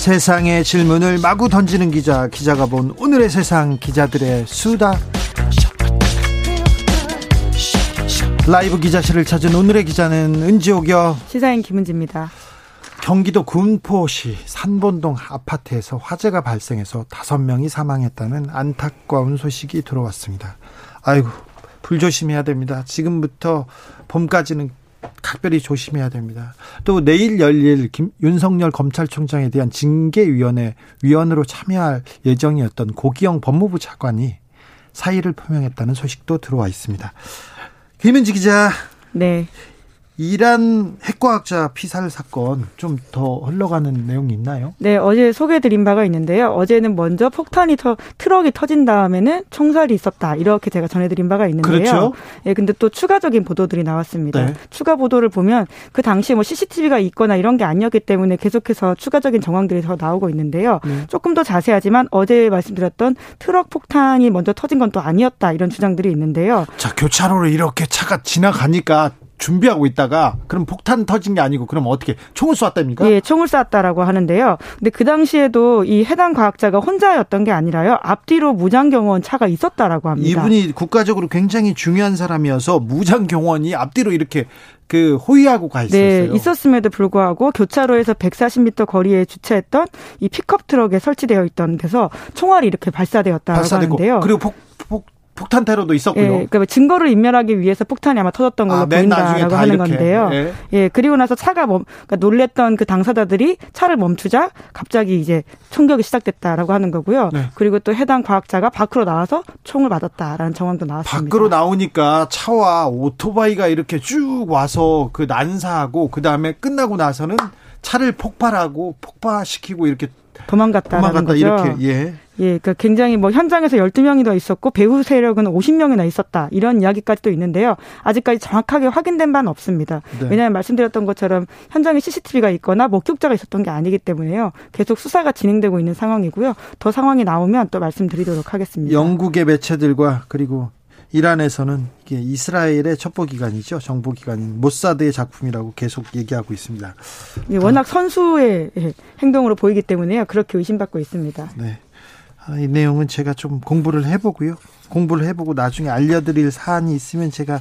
세상의 질문을 마구 던지는 기자, 기자가 본 오늘의 세상 기자들의 수다. 라이브 기자실을 찾은 오늘의 기자는 은지옥이요. 시사인 김은지입니다. 경기도 군포시 산본동 아파트에서 화재가 발생해서 다섯 명이 사망했다는 안타까운 소식이 들어왔습니다. 아이고, 불조심해야 됩니다. 지금부터 봄까지는 각별히 조심해야 됩니다. 또 내일 열릴 김, 윤석열 검찰총장에 대한 징계위원회 위원으로 참여할 예정이었던 고기영 법무부 차관이 사의를 표명했다는 소식도 들어와 있습니다. 김은지 기자. 네. 이란 핵과학자 피살 사건 좀 더 흘러가는 내용이 있나요? 네, 어제 소개해드린 바가 있는데요. 어제는 먼저 폭탄이 터, 트럭이 터진 다음에는 총살이 있었다. 이렇게 제가 전해드린 바가 있는데요. 그렇죠. 예, 근데 또 추가적인 보도들이 나왔습니다. 네. 추가 보도를 보면 그 당시에 뭐 CCTV가 있거나 이런 게 아니었기 때문에 계속해서 추가적인 정황들이 더 나오고 있는데요. 네. 조금 더 자세하지만 어제 말씀드렸던 트럭 폭탄이 먼저 터진 건 또 아니었다. 이런 주장들이 있는데요. 자, 교차로를 이렇게 차가 지나가니까 준비하고 있다가 그럼 폭탄 터진 게 아니고 그럼 어떻게 총을 쐈답니까? 예, 총을 쐈다라고 하는데요. 근데 그 당시에도 이 해당 과학자가 혼자였던 게 아니라요. 앞뒤로 무장 경호원 차가 있었다라고 합니다. 이분이 국가적으로 굉장히 중요한 사람이어서 무장 경원이 앞뒤로 이렇게 그 호위하고 가 있었어요. 네, 있었음에도 불구하고 교차로에서 140m 거리에 주차했던 이 픽업 트럭에 설치되어 있던 데서 총알이 이렇게 발사되었다고 발사되고 하는데요. 그리고 폭, 폭 폭탄 테러도 있었고요. 예, 그러니까 증거를 인멸하기 위해서 폭탄이 아마 터졌던 걸로 아, 맨 나중에 보인다라고 다 하는 이렇게. 건데요. 예. 예, 그리고 나서 차가 멈, 그러니까 놀랬던 그 당사자들이 차를 멈추자 갑자기 이제 총격이 시작됐다라고 하는 거고요. 네. 그리고 또 해당 과학자가 밖으로 나와서 총을 맞았다라는 정황도 나왔습니다. 밖으로 나오니까 차와 오토바이가 이렇게 쭉 와서 그 난사하고 그 다음에 끝나고 나서는 차를 폭발하고 폭파시키고 이렇게 도망갔다라는 도망갔다 거죠. 이렇게 예. 예, 그러니까 굉장히 뭐 현장에서 12명이 더 있었고 배후 세력은 50명이나 있었다. 이런 이야기까지 도 있는데요. 아직까지 정확하게 확인된 바는 없습니다. 네. 왜냐하면 말씀드렸던 것처럼 현장에 CCTV가 있거나 목격자가 있었던 게 아니기 때문에요. 계속 수사가 진행되고 있는 상황이고요. 더 상황이 나오면 또 말씀드리도록 하겠습니다. 영국의 매체들과 그리고 이란에서는 이게 이스라엘의 첩보기관이죠. 정보기관인 모사드의 작품이라고 계속 얘기하고 있습니다. 예, 워낙 선수의 예, 행동으로 보이기 때문에요. 그렇게 의심받고 있습니다. 네. 아, 이 내용은 제가 좀 공부를 해보고요. 공부를 해보고 나중에 알려드릴 사안이 있으면 제가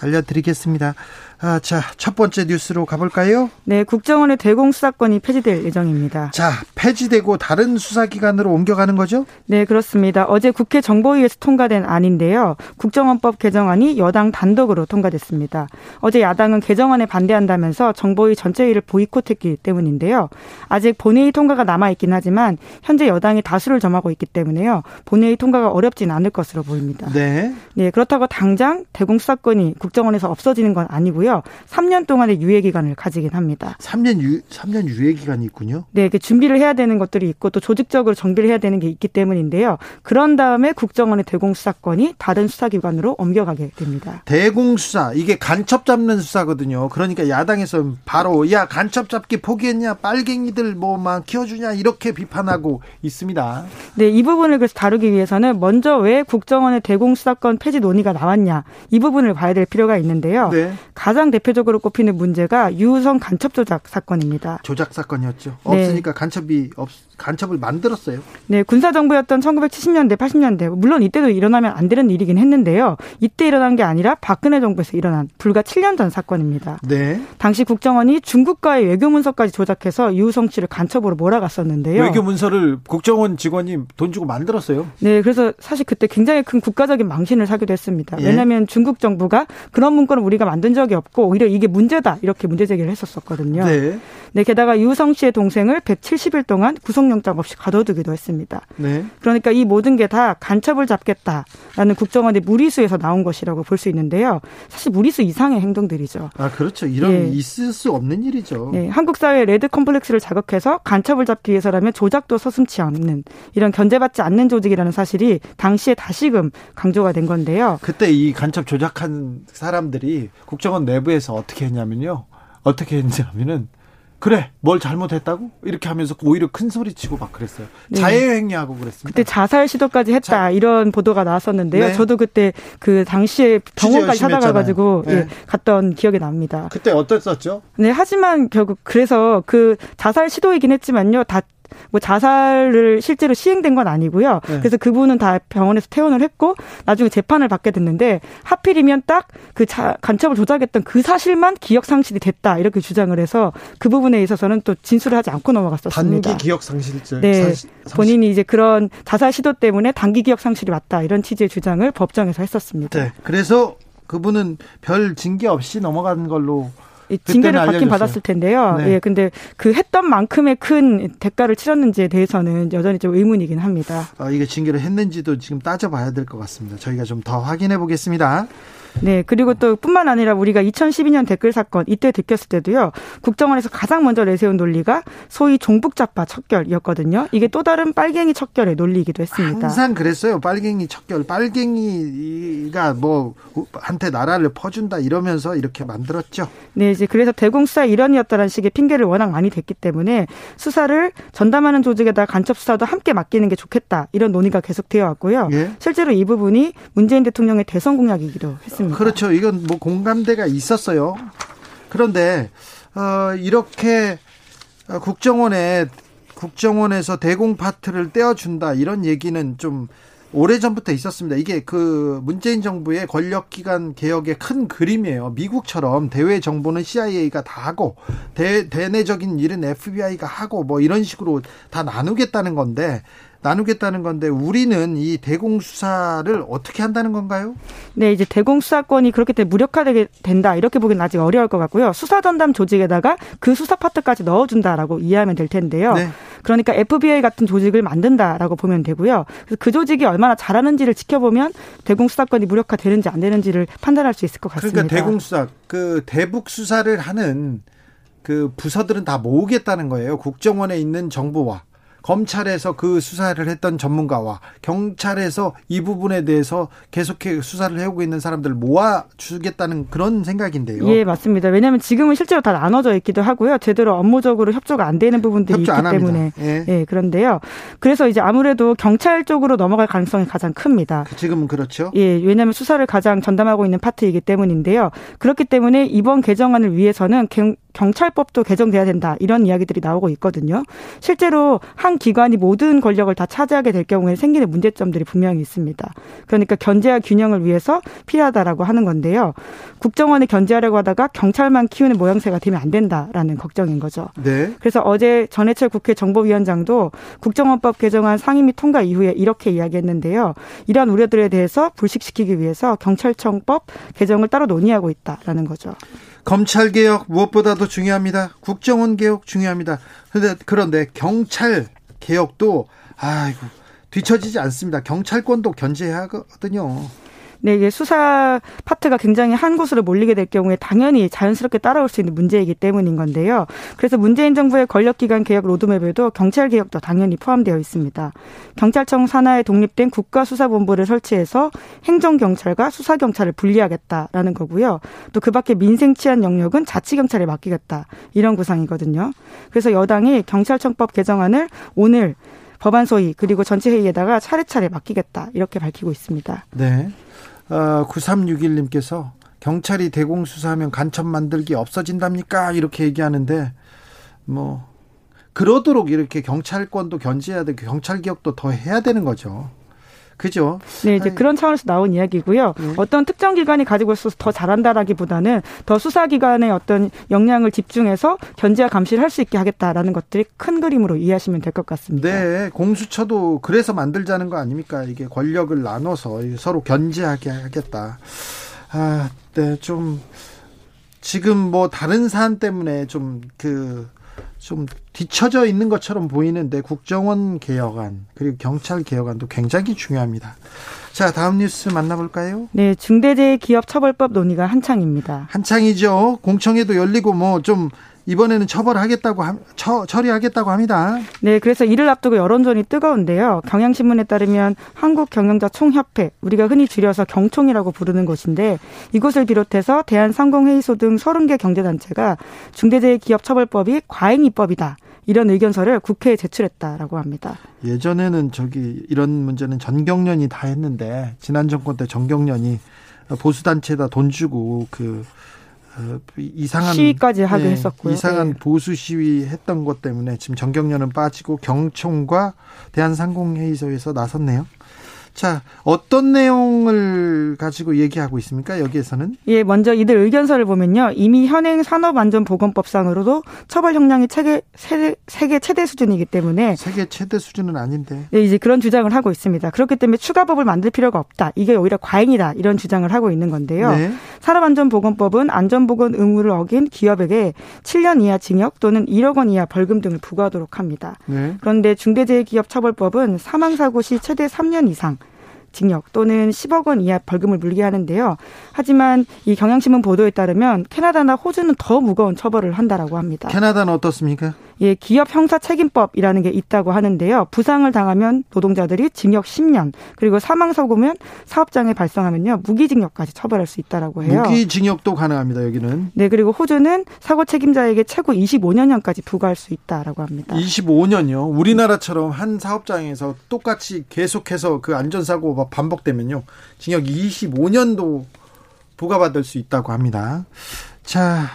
알려드리겠습니다. 아, 자, 첫 번째 뉴스로 가볼까요? 네, 국정원의 대공 수사권이 폐지될 예정입니다. 자, 폐지되고 다른 수사기관으로 옮겨가는 거죠? 네, 그렇습니다. 어제 국회 정보위에서 통과된 안인데요. 국정원법 개정안이 여당 단독으로 통과됐습니다. 어제 야당은 개정안에 반대한다면서 정보위 전체회의를 보이콧했기 때문인데요. 아직 본회의 통과가 남아있긴 하지만 현재 여당이 다수를 점하고 있기 때문에요. 본회의 통과가 어렵진 않을 것으로 보입니다. 네. 네, 그렇다고 당장 대공 수사권이 국 정원에서 없어지는 건 아니고요. 3년 동안의 유예 기간을 가지긴 합니다. 3년 유, 3년 유예 기간이 있군요. 네, 그 준비를 해야 되는 것들이 있고 또 조직적으로 정비를 해야 되는 게 있기 때문인데요. 그런 다음에 국정원의 대공 수사권이 다른 수사기관으로 옮겨가게 됩니다. 대공 수사 이게 간첩 잡는 수사거든요. 그러니까 야당에서 바로 야 간첩 잡기 포기했냐 빨갱이들 뭐만 키워주냐 이렇게 비판하고 있습니다. 네, 이 부분을 그래서 다루기 위해서는 먼저 왜 국정원의 대공 수사권 폐지 논의가 나왔냐 이 부분을 봐야 될 필요 가 있는데요. 네. 가장 대표적으로 꼽히는 문제가 유우성 간첩 조작 사건입니다. 조작 사건이었죠. 네. 없으니까 간첩이 없 간첩을 만들었어요. 네, 군사 정부였던 1970년대, 80년대 물론 이때도 일어나면 안 되는 일이긴 했는데요. 이때 일어난 게 아니라 박근혜 정부에서 일어난 불과 7년 전 사건입니다. 네. 당시 국정원이 중국과의 외교 문서까지 조작해서 유우성 씨를 간첩으로 몰아갔었는데요. 외교 문서를 국정원 직원이 돈 주고 만들었어요. 네, 그래서 사실 그때 굉장히 큰 국가적인 망신을 사기도 했습니다. 예. 왜냐하면 중국 정부가 그런 문건을 우리가 만든 적이 없고 오히려 이게 문제다 이렇게 문제 제기를 했었었거든요. 네. 네, 게다가 유성 씨의 동생을 170일 동안 구속 영장 없이 가둬두기도 했습니다. 네. 그러니까 이 모든 게 다 간첩을 잡겠다라는 국정원의 무리수에서 나온 것이라고 볼 수 있는데요. 사실 무리수 이상의 행동들이죠. 아 그렇죠. 이런 예. 있을 수 없는 일이죠. 네, 한국 사회의 레드 컴플렉스를 자극해서 간첩을 잡기 위해서라면 조작도 서슴치 않는 이런 견제받지 않는 조직이라는 사실이 당시에 다시금 강조가 된 건데요. 그때 이 간첩 조작한 사람들이 국정원 내부에서 어떻게 했냐면요. 어떻게 했냐면은 그래 뭘 잘못했다고 이렇게 하면서 오히려 큰 소리 치고 막 그랬어요 네. 자해행위하고 그랬습니다 그때 자살 시도까지 했다 자, 이런 보도가 나왔었는데요 네. 저도 그때 그 당시에 병원까지 찾아가가지고 네. 예, 갔던 기억이 납니다 그때 어땠었죠? 네 하지만 결국 그래서 그 자살 시도이긴 했지만요 다 뭐 자살을 실제로 시행된 건 아니고요. 네. 그래서 그분은 다 병원에서 퇴원을 했고 나중에 재판을 받게 됐는데 하필이면 딱 그 간첩을 조작했던 그 사실만 기억 상실이 됐다 이렇게 주장을 해서 그 부분에 있어서는 또 진술을 하지 않고 넘어갔었습니다. 단기 기억 상실죄. 네, 상실. 본인이 이제 그런 자살 시도 때문에 단기 기억 상실이 왔다 이런 취지의 주장을 법정에서 했었습니다. 네, 그래서 그분은 별 징계 없이 넘어간 걸로 징계를 받긴 받았을 텐데요. 네. 예, 근데 그 했던 만큼의 큰 대가를 치렀는지에 대해서는 여전히 좀 의문이긴 합니다. 아, 이게 징계를 했는지도 지금 따져봐야 될 것 같습니다. 저희가 좀 더 확인해 보겠습니다. 네, 그리고 또 뿐만 아니라 우리가 2012년 댓글 사건 이때 들켰을 때도요. 국정원에서 가장 먼저 내세운 논리가 소위 종북자파 척결이었거든요. 이게 또 다른 빨갱이 척결의 논리이기도 했습니다. 항상 그랬어요. 빨갱이 척결. 빨갱이가 뭐 한테 나라를 퍼준다 이러면서 이렇게 만들었죠. 네, 이제 그래서 대공수사 일원이었다는 식의 핑계를 워낙 많이 댔기 때문에 수사를 전담하는 조직에다 간첩 수사도 함께 맡기는 게 좋겠다 이런 논의가 계속되어 왔고요. 예? 실제로 이 부분이 문재인 대통령의 대선 공약이기도 했습니다. 있습니다. 그렇죠. 이건 뭐 공감대가 있었어요. 그런데 어, 이렇게 어, 국정원에 국정원에서 대공 파트를 떼어준다 이런 얘기는 좀 오래 전부터 있었습니다. 이게 그 문재인 정부의 권력 기관 개혁의 큰 그림이에요. 미국처럼 대외 정보는 CIA가 다 하고 대, 대내적인 일은 FBI가 하고 뭐 이런 식으로 다 나누겠다는 건데 나누겠다는 건데 우리는 이 대공 수사를 어떻게 한다는 건가요? 네, 이제 대공 수사권이 그렇게 되면 무력화되게 된다 이렇게 보기는 아직 어려울 것 같고요. 수사 전담 조직에다가 그 수사 파트까지 넣어준다라고 이해하면 될 텐데요. 네. 그러니까 FBI 같은 조직을 만든다라고 보면 되고요. 그래서 그 조직이 얼마나 잘하는지를 지켜보면 대공 수사권이 무력화되는지 안 되는지를 판단할 수 있을 것 같습니다. 그러니까 대공 수사 그 대북 수사를 하는 그 부서들은 다 모으겠다는 거예요. 국정원에 있는 정보와 검찰에서 그 수사를 했던 전문가와 경찰에서 이 부분에 대해서 계속해 수사를 해오고 있는 사람들을 모아 주겠다는 그런 생각인데요. 예, 맞습니다. 왜냐하면 지금은 실제로 다 나눠져 있기도 하고요. 제대로 업무적으로 협조가 안 되는 부분들이 있기 때문에. 예. 예. 그런데요. 그래서 이제 아무래도 경찰 쪽으로 넘어갈 가능성이 가장 큽니다. 지금은 그렇죠. 예, 왜냐하면 수사를 가장 전담하고 있는 파트이기 때문인데요. 그렇기 때문에 이번 개정안을 위해서는 경찰법도 개정돼야 된다 이런 이야기들이 나오고 있거든요. 실제로 한 기관이 모든 권력을 다 차지하게 될 경우에 생기는 문제점들이 분명히 있습니다. 그러니까 견제와 균형을 위해서 필요하다라고 하는 건데요. 국정원을 견제하려고 하다가 경찰만 키우는 모양새가 되면 안 된다라는 걱정인 거죠. 네. 그래서 어제 전해철 국회 정보위원장도 국정원법 개정안 상임위 통과 이후에 이렇게 이야기했는데요. 이러한 우려들에 대해서 불식시키기 위해서 경찰청법 개정을 따로 논의하고 있다라는 거죠. 검찰 개혁 무엇보다도 중요합니다. 국정원 개혁 중요합니다. 그런데 그런데 경찰 개혁도 아이고 뒤처지지 않습니다. 경찰권도 견제해야 하거든요. 네, 이게 수사 파트가 굉장히 한 곳으로 몰리게 될 경우에 당연히 자연스럽게 따라올 수 있는 문제이기 때문인 건데요. 그래서 문재인 정부의 권력기관 개혁 로드맵에도 경찰 개혁도 당연히 포함되어 있습니다. 경찰청 산하에 독립된 국가수사본부를 설치해서 행정경찰과 수사경찰을 분리하겠다라는 거고요. 또 그 밖에 민생 치안 영역은 자치경찰에 맡기겠다 이런 구상이거든요. 그래서 여당이 경찰청법 개정안을 오늘 법안 소위 그리고 전체 회의에다가 차례차례 맡기겠다 이렇게 밝히고 있습니다. 네. 어, 9361님께서 경찰이 대공수사하면 간첩 만들기 없어진답니까? 이렇게 얘기하는데 뭐 그러도록 이렇게 경찰권도 견제해야 되고 경찰 개혁도 더 해야 되는 거죠. 그죠? 네, 이제 아니. 그런 차원에서 나온 이야기고요. 네. 어떤 특정 기관이 가지고 있어서 더 잘한다라기보다는 더 수사기관의 어떤 역량을 집중해서 견제와 감시를 할 수 있게 하겠다라는 것들이 큰 그림으로 이해하시면 될 것 같습니다. 네, 공수처도 그래서 만들자는 거 아닙니까? 이게 권력을 나눠서 서로 견제하게 하겠다. 아, 네, 좀 지금 뭐 다른 사안 때문에 좀 그 좀 뒤처져 있는 것처럼 보이는데 국정원 개혁안 그리고 경찰 개혁안도 굉장히 중요합니다. 자, 다음 뉴스 만나볼까요? 네, 중대재해기업처벌법 논의가 한창입니다. 한창이죠. 공청회도 열리고 뭐 좀 이번에는 처벌하겠다고 처, 처리하겠다고 합니다. 네, 그래서 이를 앞두고 여론전이 뜨거운데요. 경향신문에 따르면 한국경영자 총협회, 우리가 흔히 줄여서 경총이라고 부르는 곳인데 이곳을 비롯해서 대한상공회의소 등 30개 경제단체가 중대재해기업처벌법이 과잉 입법이다. 이런 의견서를 국회에 제출했다라고 합니다. 예전에는 저기 이런 문제는 전경련이 다 했는데 지난 정권 때 전경련이 보수단체에다 돈 주고 그 어, 이상한 시위까지 하게 네, 했었고요. 이상한 네. 보수 시위 했던 것 때문에 지금 정경련은 빠지고 경총과 대한상공회의소에서 나섰네요. 자, 어떤 내용을 가지고 얘기하고 있습니까? 여기에서는? 예, 먼저 이들 의견서를 보면요. 이미 현행 산업안전보건법상으로도 처벌 형량이 세계, 세계 최대 수준이기 때문에 세계 최대 수준은 아닌데. 네, 이제 그런 주장을 하고 있습니다. 그렇기 때문에 추가 법을 만들 필요가 없다. 이게 오히려 과잉이다. 이런 주장을 하고 있는 건데요. 네. 산업안전보건법은 안전보건 의무를 어긴 기업에게 7년 이하 징역 또는 1억 원 이하 벌금 등을 부과하도록 합니다. 네. 그런데 중대재해기업처벌법은 사망사고 시 최대 3년 이상 징역 또는 10억 원 이하 벌금을 물게 하는데요. 하지만 이 경향신문 보도에 따르면 캐나다나 호주는 더 무거운 처벌을 한다라고 합니다. 캐나다는 어떻습니까? 예, 기업 형사 책임법이라는 게 있다고 하는데요. 부상을 당하면 노동자들이 징역 10년, 그리고 사망 사고면 사업장에 발생하면요 무기징역까지 처벌할 수 있다라고 해요. 무기징역도 가능합니다. 여기는. 네, 그리고 호주는 사고 책임자에게 최고 25년형까지 부과할 수 있다라고 합니다. 25년요. 우리나라처럼 한 사업장에서 똑같이 계속해서 그 안전사고가 반복되면요 징역 25년도 부과받을 수 있다고 합니다. 자,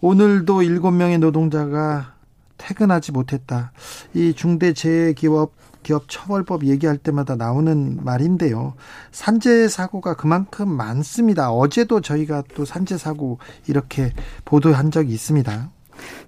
오늘도 7명의 노동자가 퇴근하지 못했다. 이 중대재해기업 기업 처벌법 얘기할 때마다 나오는 말인데요. 산재 사고가 그만큼 많습니다. 어제도 저희가 또 산재 사고 이렇게 보도한 적이 있습니다.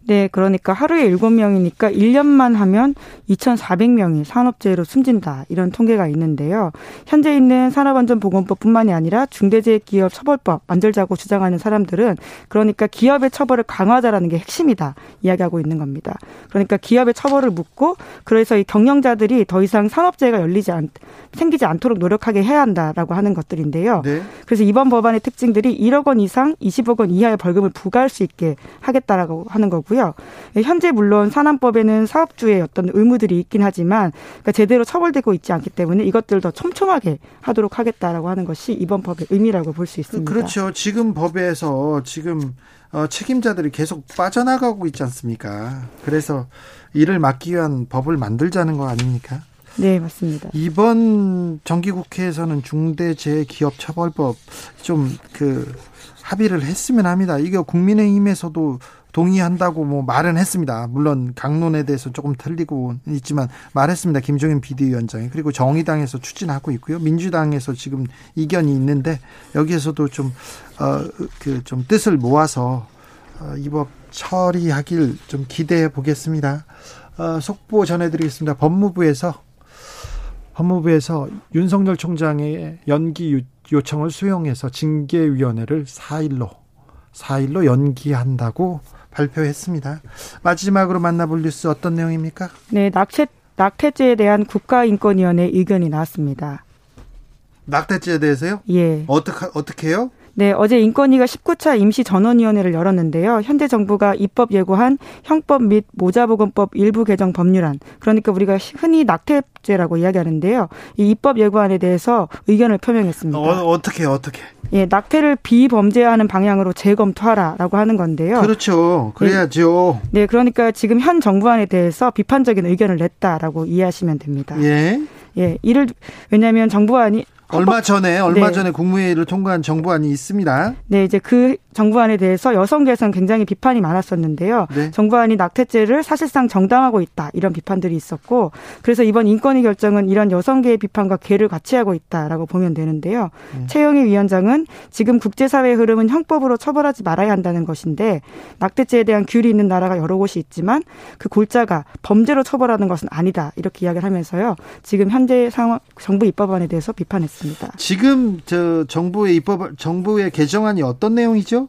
네, 그러니까 하루에 7명이니까 1년만 하면 2,400명이 산업재해로 숨진다. 이런 통계가 있는데요. 현재 있는 산업안전보건법뿐만이 아니라 중대재해기업 처벌법 만들자고 주장하는 사람들은 그러니까 기업의 처벌을 강화하자라는 게 핵심이다. 이야기하고 있는 겁니다. 그러니까 기업의 처벌을 묻고 그래서 이 경영자들이 더 이상 산업재해가 열리지 않 생기지 않도록 노력하게 해야 한다라고 하는 것들인데요. 네. 그래서 이번 법안의 특징들이 1억 원 이상 20억 원 이하의 벌금을 부과할 수 있게 하겠다라고 하는 거고요. 현재 물론 산안법에는 사업주의 어떤 의무들이 있긴 하지만 그러니까 제대로 처벌되고 있지 않기 때문에 이것들 더 촘촘하게 하도록 하겠다라고 하는 것이 이번 법의 의미라고 볼 수 있습니다. 그렇죠. 지금 법에서 지금 어, 책임자들이 계속 빠져나가고 있지 않습니까? 그래서 이를 막기 위한 법을 만들자는 거 아닙니까? 네, 맞습니다. 이번 정기국회에서는 중대재해기업처벌법 좀 그 합의를 했으면 합니다. 이거 국민의힘에서도 동의한다고 뭐 말은 했습니다. 물론 강론에 대해서 조금 틀리고 있지만 말했습니다. 김종인 비대위원장이 그리고 정의당에서 추진하고 있고요. 민주당에서 지금 이견이 있는데 여기에서도 좀 어 그 좀 뜻을 모아서 어, 이법 처리하길 좀 기대해 보겠습니다. 어, 속보 전해드리겠습니다. 법무부에서 법무부에서 윤석열 총장의 연기 요청을 수용해서 징계위원회를 4일로 4일로 연기한다고 발표했습니다. 마지막으로 만나볼 뉴스 어떤 내용입니까? 네, 낙태 낙태죄에 대한 국가인권위원회 의견이 나왔습니다. 낙태죄에 대해서요? 예. 어떻게 어떻게요? 네, 어제 인권위가 19차 임시 전원위원회를 열었는데요. 현재 정부가 입법 예고한 형법 및 모자보건법 일부 개정 법률안, 그러니까 우리가 흔히 낙태죄라고 이야기하는데요. 이 입법 예고안에 대해서 의견을 표명했습니다. 어, 어떻게 어떻게? 예, 낙태를 비범죄화하는 방향으로 재검토하라라고 하는 건데요. 그렇죠. 그래야죠. 네, 네, 그러니까 지금 현 정부안에 대해서 비판적인 의견을 냈다라고 이해하시면 됩니다. 예. 예, 이를 왜냐하면 정부안이 얼마 전에 얼마 네. 전에 국무회의를 통과한 정부안이 있습니다. 네, 이제 그 정부안에 대해서 여성계에서는 굉장히 비판이 많았었는데요. 네. 정부안이 낙태죄를 사실상 정당하고 있다 이런 비판들이 있었고 그래서 이번 인권위 결정은 이런 여성계의 비판과 괴를 같이 하고 있다라고 보면 되는데요. 네. 최영희 위원장은 지금 국제사회의 흐름은 형법으로 처벌하지 말아야 한다는 것인데 낙태죄에 대한 규율이 있는 나라가 여러 곳이 있지만 그 골자가 범죄로 처벌하는 것은 아니다 이렇게 이야기를 하면서요. 지금 현재 상황 정부 입법안에 대해서 비판했습니다. 지금 저 정부의 입법 정부의 개정안이 어떤 내용이죠?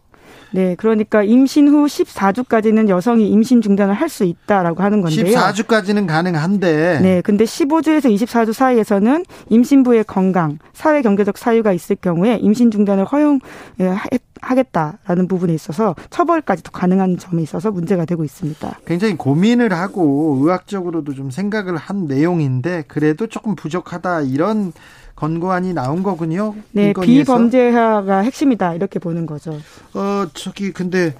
네, 그러니까 임신 후 14주까지는 여성이 임신 중단을 할 수 있다라고 하는 건데요. 14주까지는 가능한데. 네, 근데 15주에서 24주 사이에서는 임신부의 건강, 사회 경제적 사유가 있을 경우에 임신 중단을 허용하겠다라는 부분에 있어서 처벌까지도 가능한 점이 있어서 문제가 되고 있습니다. 굉장히 고민을 하고 의학적으로도 좀 생각을 한 내용인데 그래도 조금 부족하다 이런 권고안이 나온 거군요. 네, 비범죄화가 핵심이다 이렇게 보는 거죠. 어, 저기 근데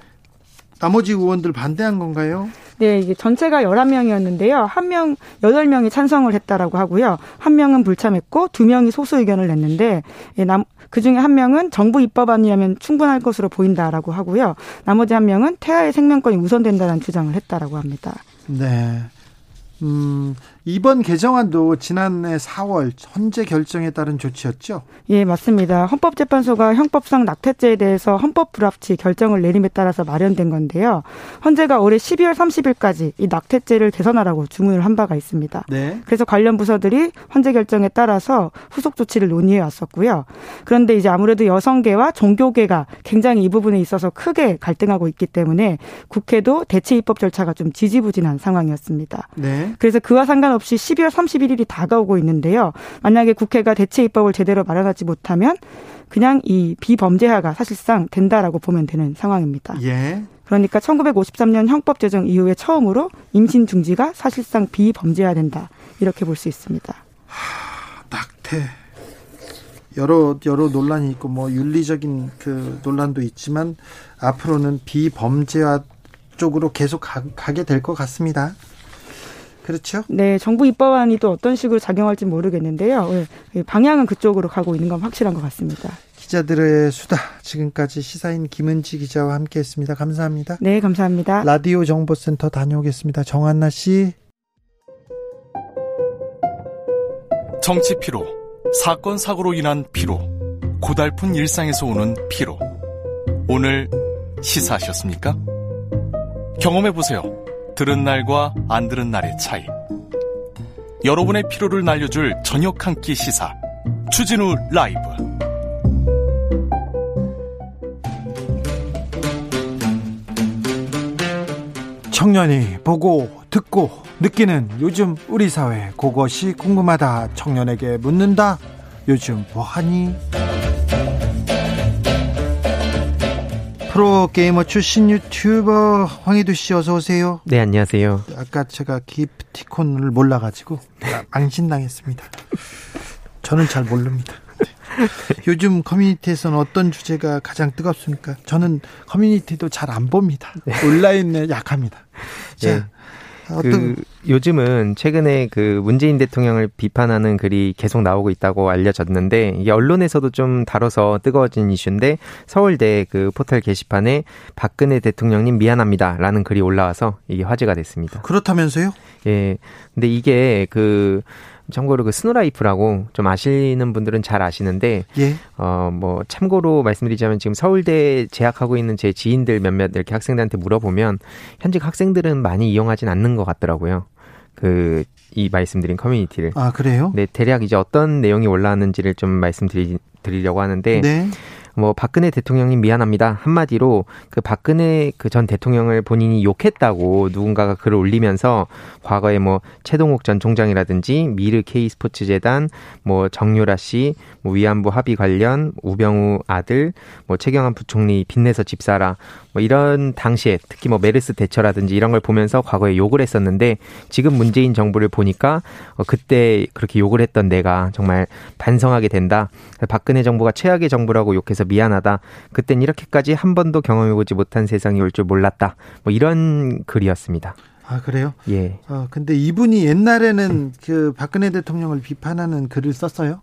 나머지 의원들 반대한 건가요? 네, 이게 전체가 11명이었는데요. 한 명, 8명이 찬성을 했다라고 하고요. 한 명은 불참했고 두 명이 소수 의견을 냈는데 예, 남, 그 중에 한 명은 정부 입법안이라면 충분할 것으로 보인다라고 하고요. 나머지 한 명은 태아의 생명권이 우선된다는 주장을 했다라고 합니다. 네. 음, 이번 개정안도 지난해 4월 헌재 결정에 따른 조치였죠? 예, 맞습니다. 헌법재판소가 형법상 낙태죄에 대해서 헌법 불합치 결정을 내림에 따라서 마련된 건데요. 헌재가 올해 12월 30일까지 이 낙태죄를 개선하라고 주문을 한 바가 있습니다. 네. 그래서 관련 부서들이 헌재 결정에 따라서 후속 조치를 논의해 왔었고요. 그런데 이제 아무래도 여성계와 종교계가 굉장히 이 부분에 있어서 크게 갈등하고 있기 때문에 국회도 대체 입법 절차가 좀 지지부진한 상황이었습니다. 네. 그래서 그와 상관 없이 12월 31일이 다가오고 있는데요. 만약에 국회가 대체 입법을 제대로 마련하지 못하면 그냥 이 비범죄화가 사실상 된다라고 보면 되는 상황입니다. 예. 그러니까 1953년 형법 제정 이후에 처음으로 임신 중지가 사실상 비범죄화 된다. 이렇게 볼 수 있습니다. 하, 낙태 여러 여러 논란이 있고 뭐 윤리적인 그 논란도 있지만 앞으로는 비범죄화 쪽으로 계속 가, 가게 될 것 같습니다. 그렇죠. 네, 정부 입법안이 또 어떤 식으로 작용할지 모르겠는데요. 예, 예, 방향은 그쪽으로 가고 있는 건 확실한 것 같습니다. 기자들의 수다. 지금까지 시사인 김은지 기자와 함께했습니다. 감사합니다. 네, 감사합니다. 라디오 정보센터 다녀오겠습니다. 정한나 씨. 정치 피로, 사건 사고로 인한 피로, 고달픈 일상에서 오는 피로. 오늘 시사하셨습니까? 경험해 보세요. 들은 날과 안 들은 날의 차이. 여러분의 피로를 날려줄 저녁 한 끼 시사. 추진우 라이브. 청년이 보고 듣고 느끼는 요즘 우리 사회 그것이 궁금하다 청년에게 묻는다 요즘 뭐하니 프로게이머 출신 유튜버 황희두 씨 어서 오세요. 네, 안녕하세요. 아까 제가 기프티콘을 몰라가지고 안신당했습니다. 저는 잘 모릅니다. 요즘 커뮤니티에서는 어떤 주제가 가장 뜨겁습니까? 저는 커뮤니티도 잘 안 봅니다. 네. 온라인에 약합니다. 자, 네. 그 요즘은 최근에 그 문재인 대통령을 비판하는 글이 계속 나오고 있다고 알려졌는데 이게 언론에서도 좀 다뤄서 뜨거워진 이슈인데 서울대 그 포털 게시판에 박근혜 대통령님 미안합니다라는 글이 올라와서 이게 화제가 됐습니다. 그렇다면서요? 예. 근데 이게 그 참고로 그 스누라이프라고 좀 아시는 분들은 잘 아시는데 예. 어뭐 참고로 말씀드리자면 지금 서울대 재학하고 있는 제 지인들 몇몇 이렇게 학생들한테 물어보면 현직 학생들은 많이 이용하진 않는 것 같더라고요. 그 이 말씀드린 커뮤니티를. 아 그래요? 네 대략 이제 어떤 내용이 올라왔는지를 좀 말씀드리려고 하는데. 네. 뭐 박근혜 대통령님 미안합니다 한마디로 그 박근혜 그 전 대통령을 본인이 욕했다고 누군가가 글을 올리면서 과거에 뭐 최동욱 전 총장이라든지 미르 K 스포츠 재단 뭐 정유라 씨, 뭐 위안부 합의 관련 우병우 아들, 뭐 최경환 부총리 빚내서 집사라 뭐 이런 당시에 특히 뭐 메르스 대처라든지 이런 걸 보면서 과거에 욕을 했었는데 지금 문재인 정부를 보니까 어 그때 그렇게 욕을 했던 내가 정말 반성하게 된다. 박근혜 정부가 최악의 정부라고 욕해서 있어서 미안하다. 그땐 이렇게까지 한 번도 경험해보지 못한 세상이 올 줄 몰랐다. 뭐 이런 글이었습니다. 아 그래요? 예. 어 근데 이분이 옛날에는 그 박근혜 대통령을 비판하는 글을 썼어요?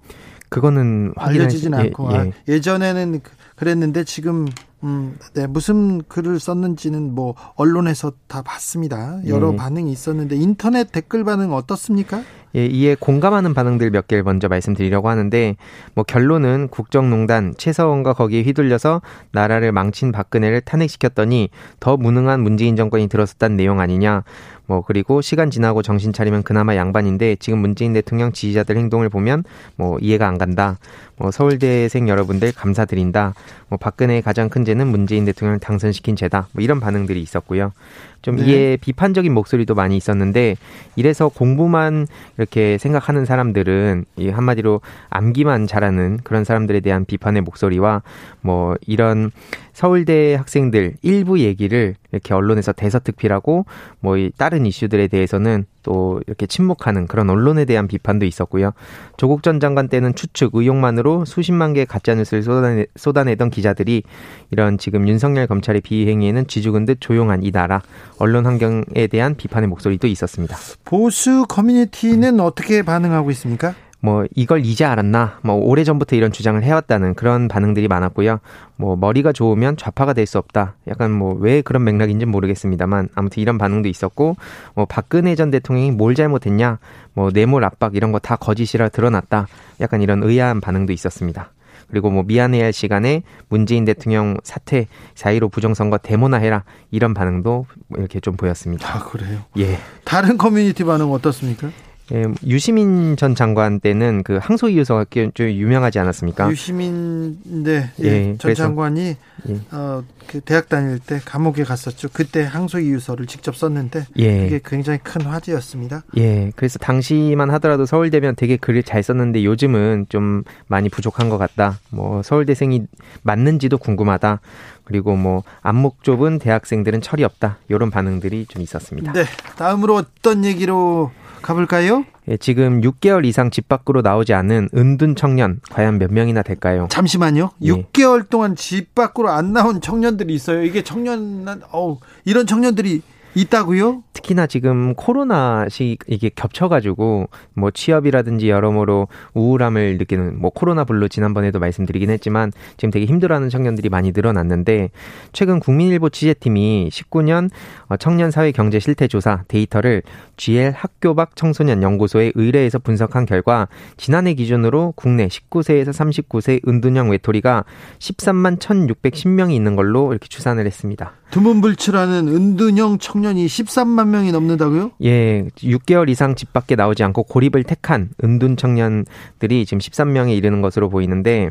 그거는 알려지진 않고 예, 예. 예전에는 그, 그랬는데 지금 음, 네, 무슨 글을 썼는지는 뭐 언론에서 다 봤습니다. 여러 예. 반응이 있었는데 인터넷 댓글 반응 어떻습니까? 예, 이에 공감하는 반응들 몇 개를 먼저 말씀드리려고 하는데 뭐 결론은 국정농단 최서원과 거기에 휘둘려서 나라를 망친 박근혜를 탄핵시켰더니 더 무능한 문재인 정권이 들어섰다는 내용 아니냐. 뭐 그리고 시간 지나고 정신 차리면 그나마 양반인데 지금 문재인 대통령 지지자들 행동을 보면 뭐 이해가 안 간다. 뭐 서울대생 여러분들 감사드린다. 뭐 박근혜의 가장 큰 죄는 문재인 대통령을 당선시킨 죄다. 뭐 이런 반응들이 있었고요. 좀 네. 이에 비판적인 목소리도 많이 있었는데 이래서 공부만 이렇게 생각하는 사람들은 이 한마디로 암기만 잘하는 그런 사람들에 대한 비판의 목소리와 뭐 이런 서울대 학생들 일부 얘기를 이렇게 언론에서 대서특필하고 뭐 다른 이슈들에 대해서는 또 이렇게 침묵하는 그런 언론에 대한 비판도 있었고요. 조국 전 장관 때는 추측, 의혹만으로 수십만 개의 가짜뉴스를 쏟아내, 쏟아내던 기자들이 이런 지금 윤석열 검찰의 비행위에는 쥐죽은 듯 조용한 이 나라 언론 환경에 대한 비판의 목소리도 있었습니다. 보수 커뮤니티는 어떻게 반응하고 있습니까? 뭐 이걸 이제 알았나 뭐 오래 전부터 이런 주장을 해왔다는 그런 반응들이 많았고요. 뭐 머리가 좋으면 좌파가 될 수 없다. 약간 뭐 왜 그런 맥락인지 모르겠습니다만 아무튼 이런 반응도 있었고 뭐 박근혜 전 대통령이 뭘 잘못했냐 뭐 뇌물 압박 이런 거 다 거짓이라 드러났다. 약간 이런 의아한 반응도 있었습니다. 그리고 뭐 미안해야 할 시간에 문재인 대통령 사퇴, 4.15 부정선거 데모나 해라 이런 반응도 이렇게 좀 보였습니다. 아 그래요? 예. 다른 커뮤니티 반응 어떻습니까? 예, 유시민 전 장관 때는 그 항소 이유서가 좀 유명하지 않았습니까? 유시민 네, 예, 예, 전 장관이 예. 어, 그 대학 다닐 때 감옥에 갔었죠. 그때 항소 이유서를 직접 썼는데 예. 그게 굉장히 큰 화제였습니다. 예, 그래서 당시만 하더라도 서울대면 되게 글을 잘 썼는데 요즘은 좀 많이 부족한 것 같다. 뭐 서울대생이 맞는지도 궁금하다. 그리고 뭐 안목 좁은 대학생들은 철이 없다. 이런 반응들이 좀 있었습니다. 네, 다음으로 어떤 얘기로 가볼까요? 예, 지금 6개월 이상 집 밖으로 나오지 않은 은둔 청년 과연 몇 명이나 될까요? 잠시만요. 예. 6개월 동안 집 밖으로 안 나온 청년들이 있어요. 이게 청년 어 이런 청년들이 있다고요? 특히나 지금 코로나 시 이게 겹쳐가지고 뭐 취업이라든지 여러모로 우울함을 느끼는 뭐 코로나 블루 지난번에도 말씀드리긴 했지만 지금 되게 힘들어하는 청년들이 많이 늘어났는데 최근 국민일보 취재팀이 19년 어, 청년 사회 경제 실태 조사 데이터를 GL 학교 밖 청소년 연구소에 의뢰해서 분석한 결과 지난해 기준으로 국내 19세에서 39세 은둔형 외톨이가 13만 1,610명이 있는 걸로 이렇게 추산을 했습니다. 두문불출하는 은둔형 청년이 13만 명이 넘는다고요? 예, 6개월 이상 집 밖에 나오지 않고 고립을 택한 은둔 청년들이 지금 13명에 이르는 것으로 보이는데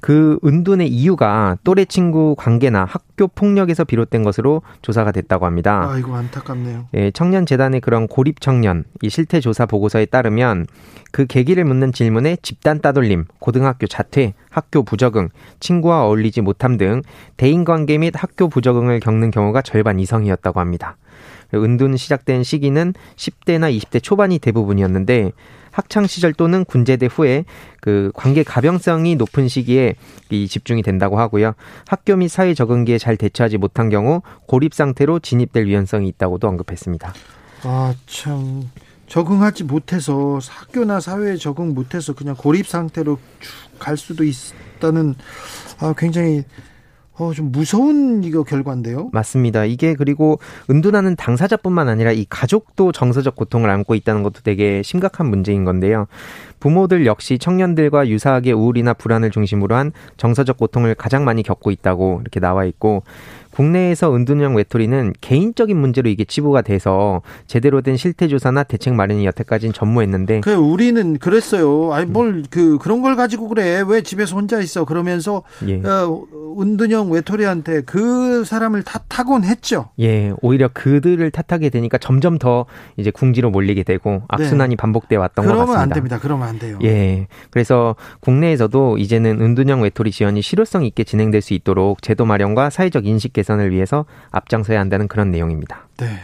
그 은둔의 이유가 또래 친구 관계나 학교 폭력에서 비롯된 것으로 조사가 됐다고 합니다. 아이고 안타깝네요. 예, 청년 재단의 그런 고립 청년 이 실태 조사 보고서에 따르면 그 계기를 묻는 질문에 집단 따돌림, 고등학교 자퇴, 학교 부적응, 친구와 어울리지 못함 등 대인 관계 및 학교 부적응을 겪는 경우가 절반 이상이었다고 합니다. 은둔 시작된 시기는 10대나 20대 초반이 대부분이었는데 학창 시절 또는 군제대 후에 그 관계 가병성이 높은 시기에 이 집중이 된다고 하고요. 학교 및 사회 적응기에 잘 대처하지 못한 경우 고립 상태로 진입될 위험성이 있다고도 언급했습니다. 아, 참 적응하지 못해서 학교나 사회에 적응 못해서 그냥 고립 상태로 쭉갈 수도 있다는 아, 굉장히 어, 좀 무서운 이거 결과인데요. 맞습니다. 이게 그리고 은둔하는 당사자뿐만 아니라 이 가족도 정서적 고통을 안고 있다는 것도 되게 심각한 문제인 건데요. 부모들 역시 청년들과 유사하게 우울이나 불안을 중심으로 한 정서적 고통을 가장 많이 겪고 있다고 이렇게 나와 있고 국내에서 은둔형 외톨이는 개인적인 문제로 이게 치부가 돼서 제대로 된 실태 조사나 대책 마련이 여태까지는 전무했는데 그 우리는 그랬어요. 아니 뭘 그 그런 걸 가지고 그래. 왜 집에서 혼자 있어? 그러면서 예. 어, 은둔형 외톨이한테 그 사람을 탓하곤 했죠. 예. 오히려 그들을 탓하게 되니까 점점 더 이제 궁지로 몰리게 되고 악순환이 네. 반복돼 왔던 것 같습니다. 그러면 안 됩니다. 그러면 안 돼요. 예. 그래서 국내에서도 이제는 은둔형 외톨이 지원이 실효성 있게 진행될 수 있도록 제도 마련과 사회적 인식 개선 개선을 위해서 앞장서야 한다는 그런 내용입니다. 네.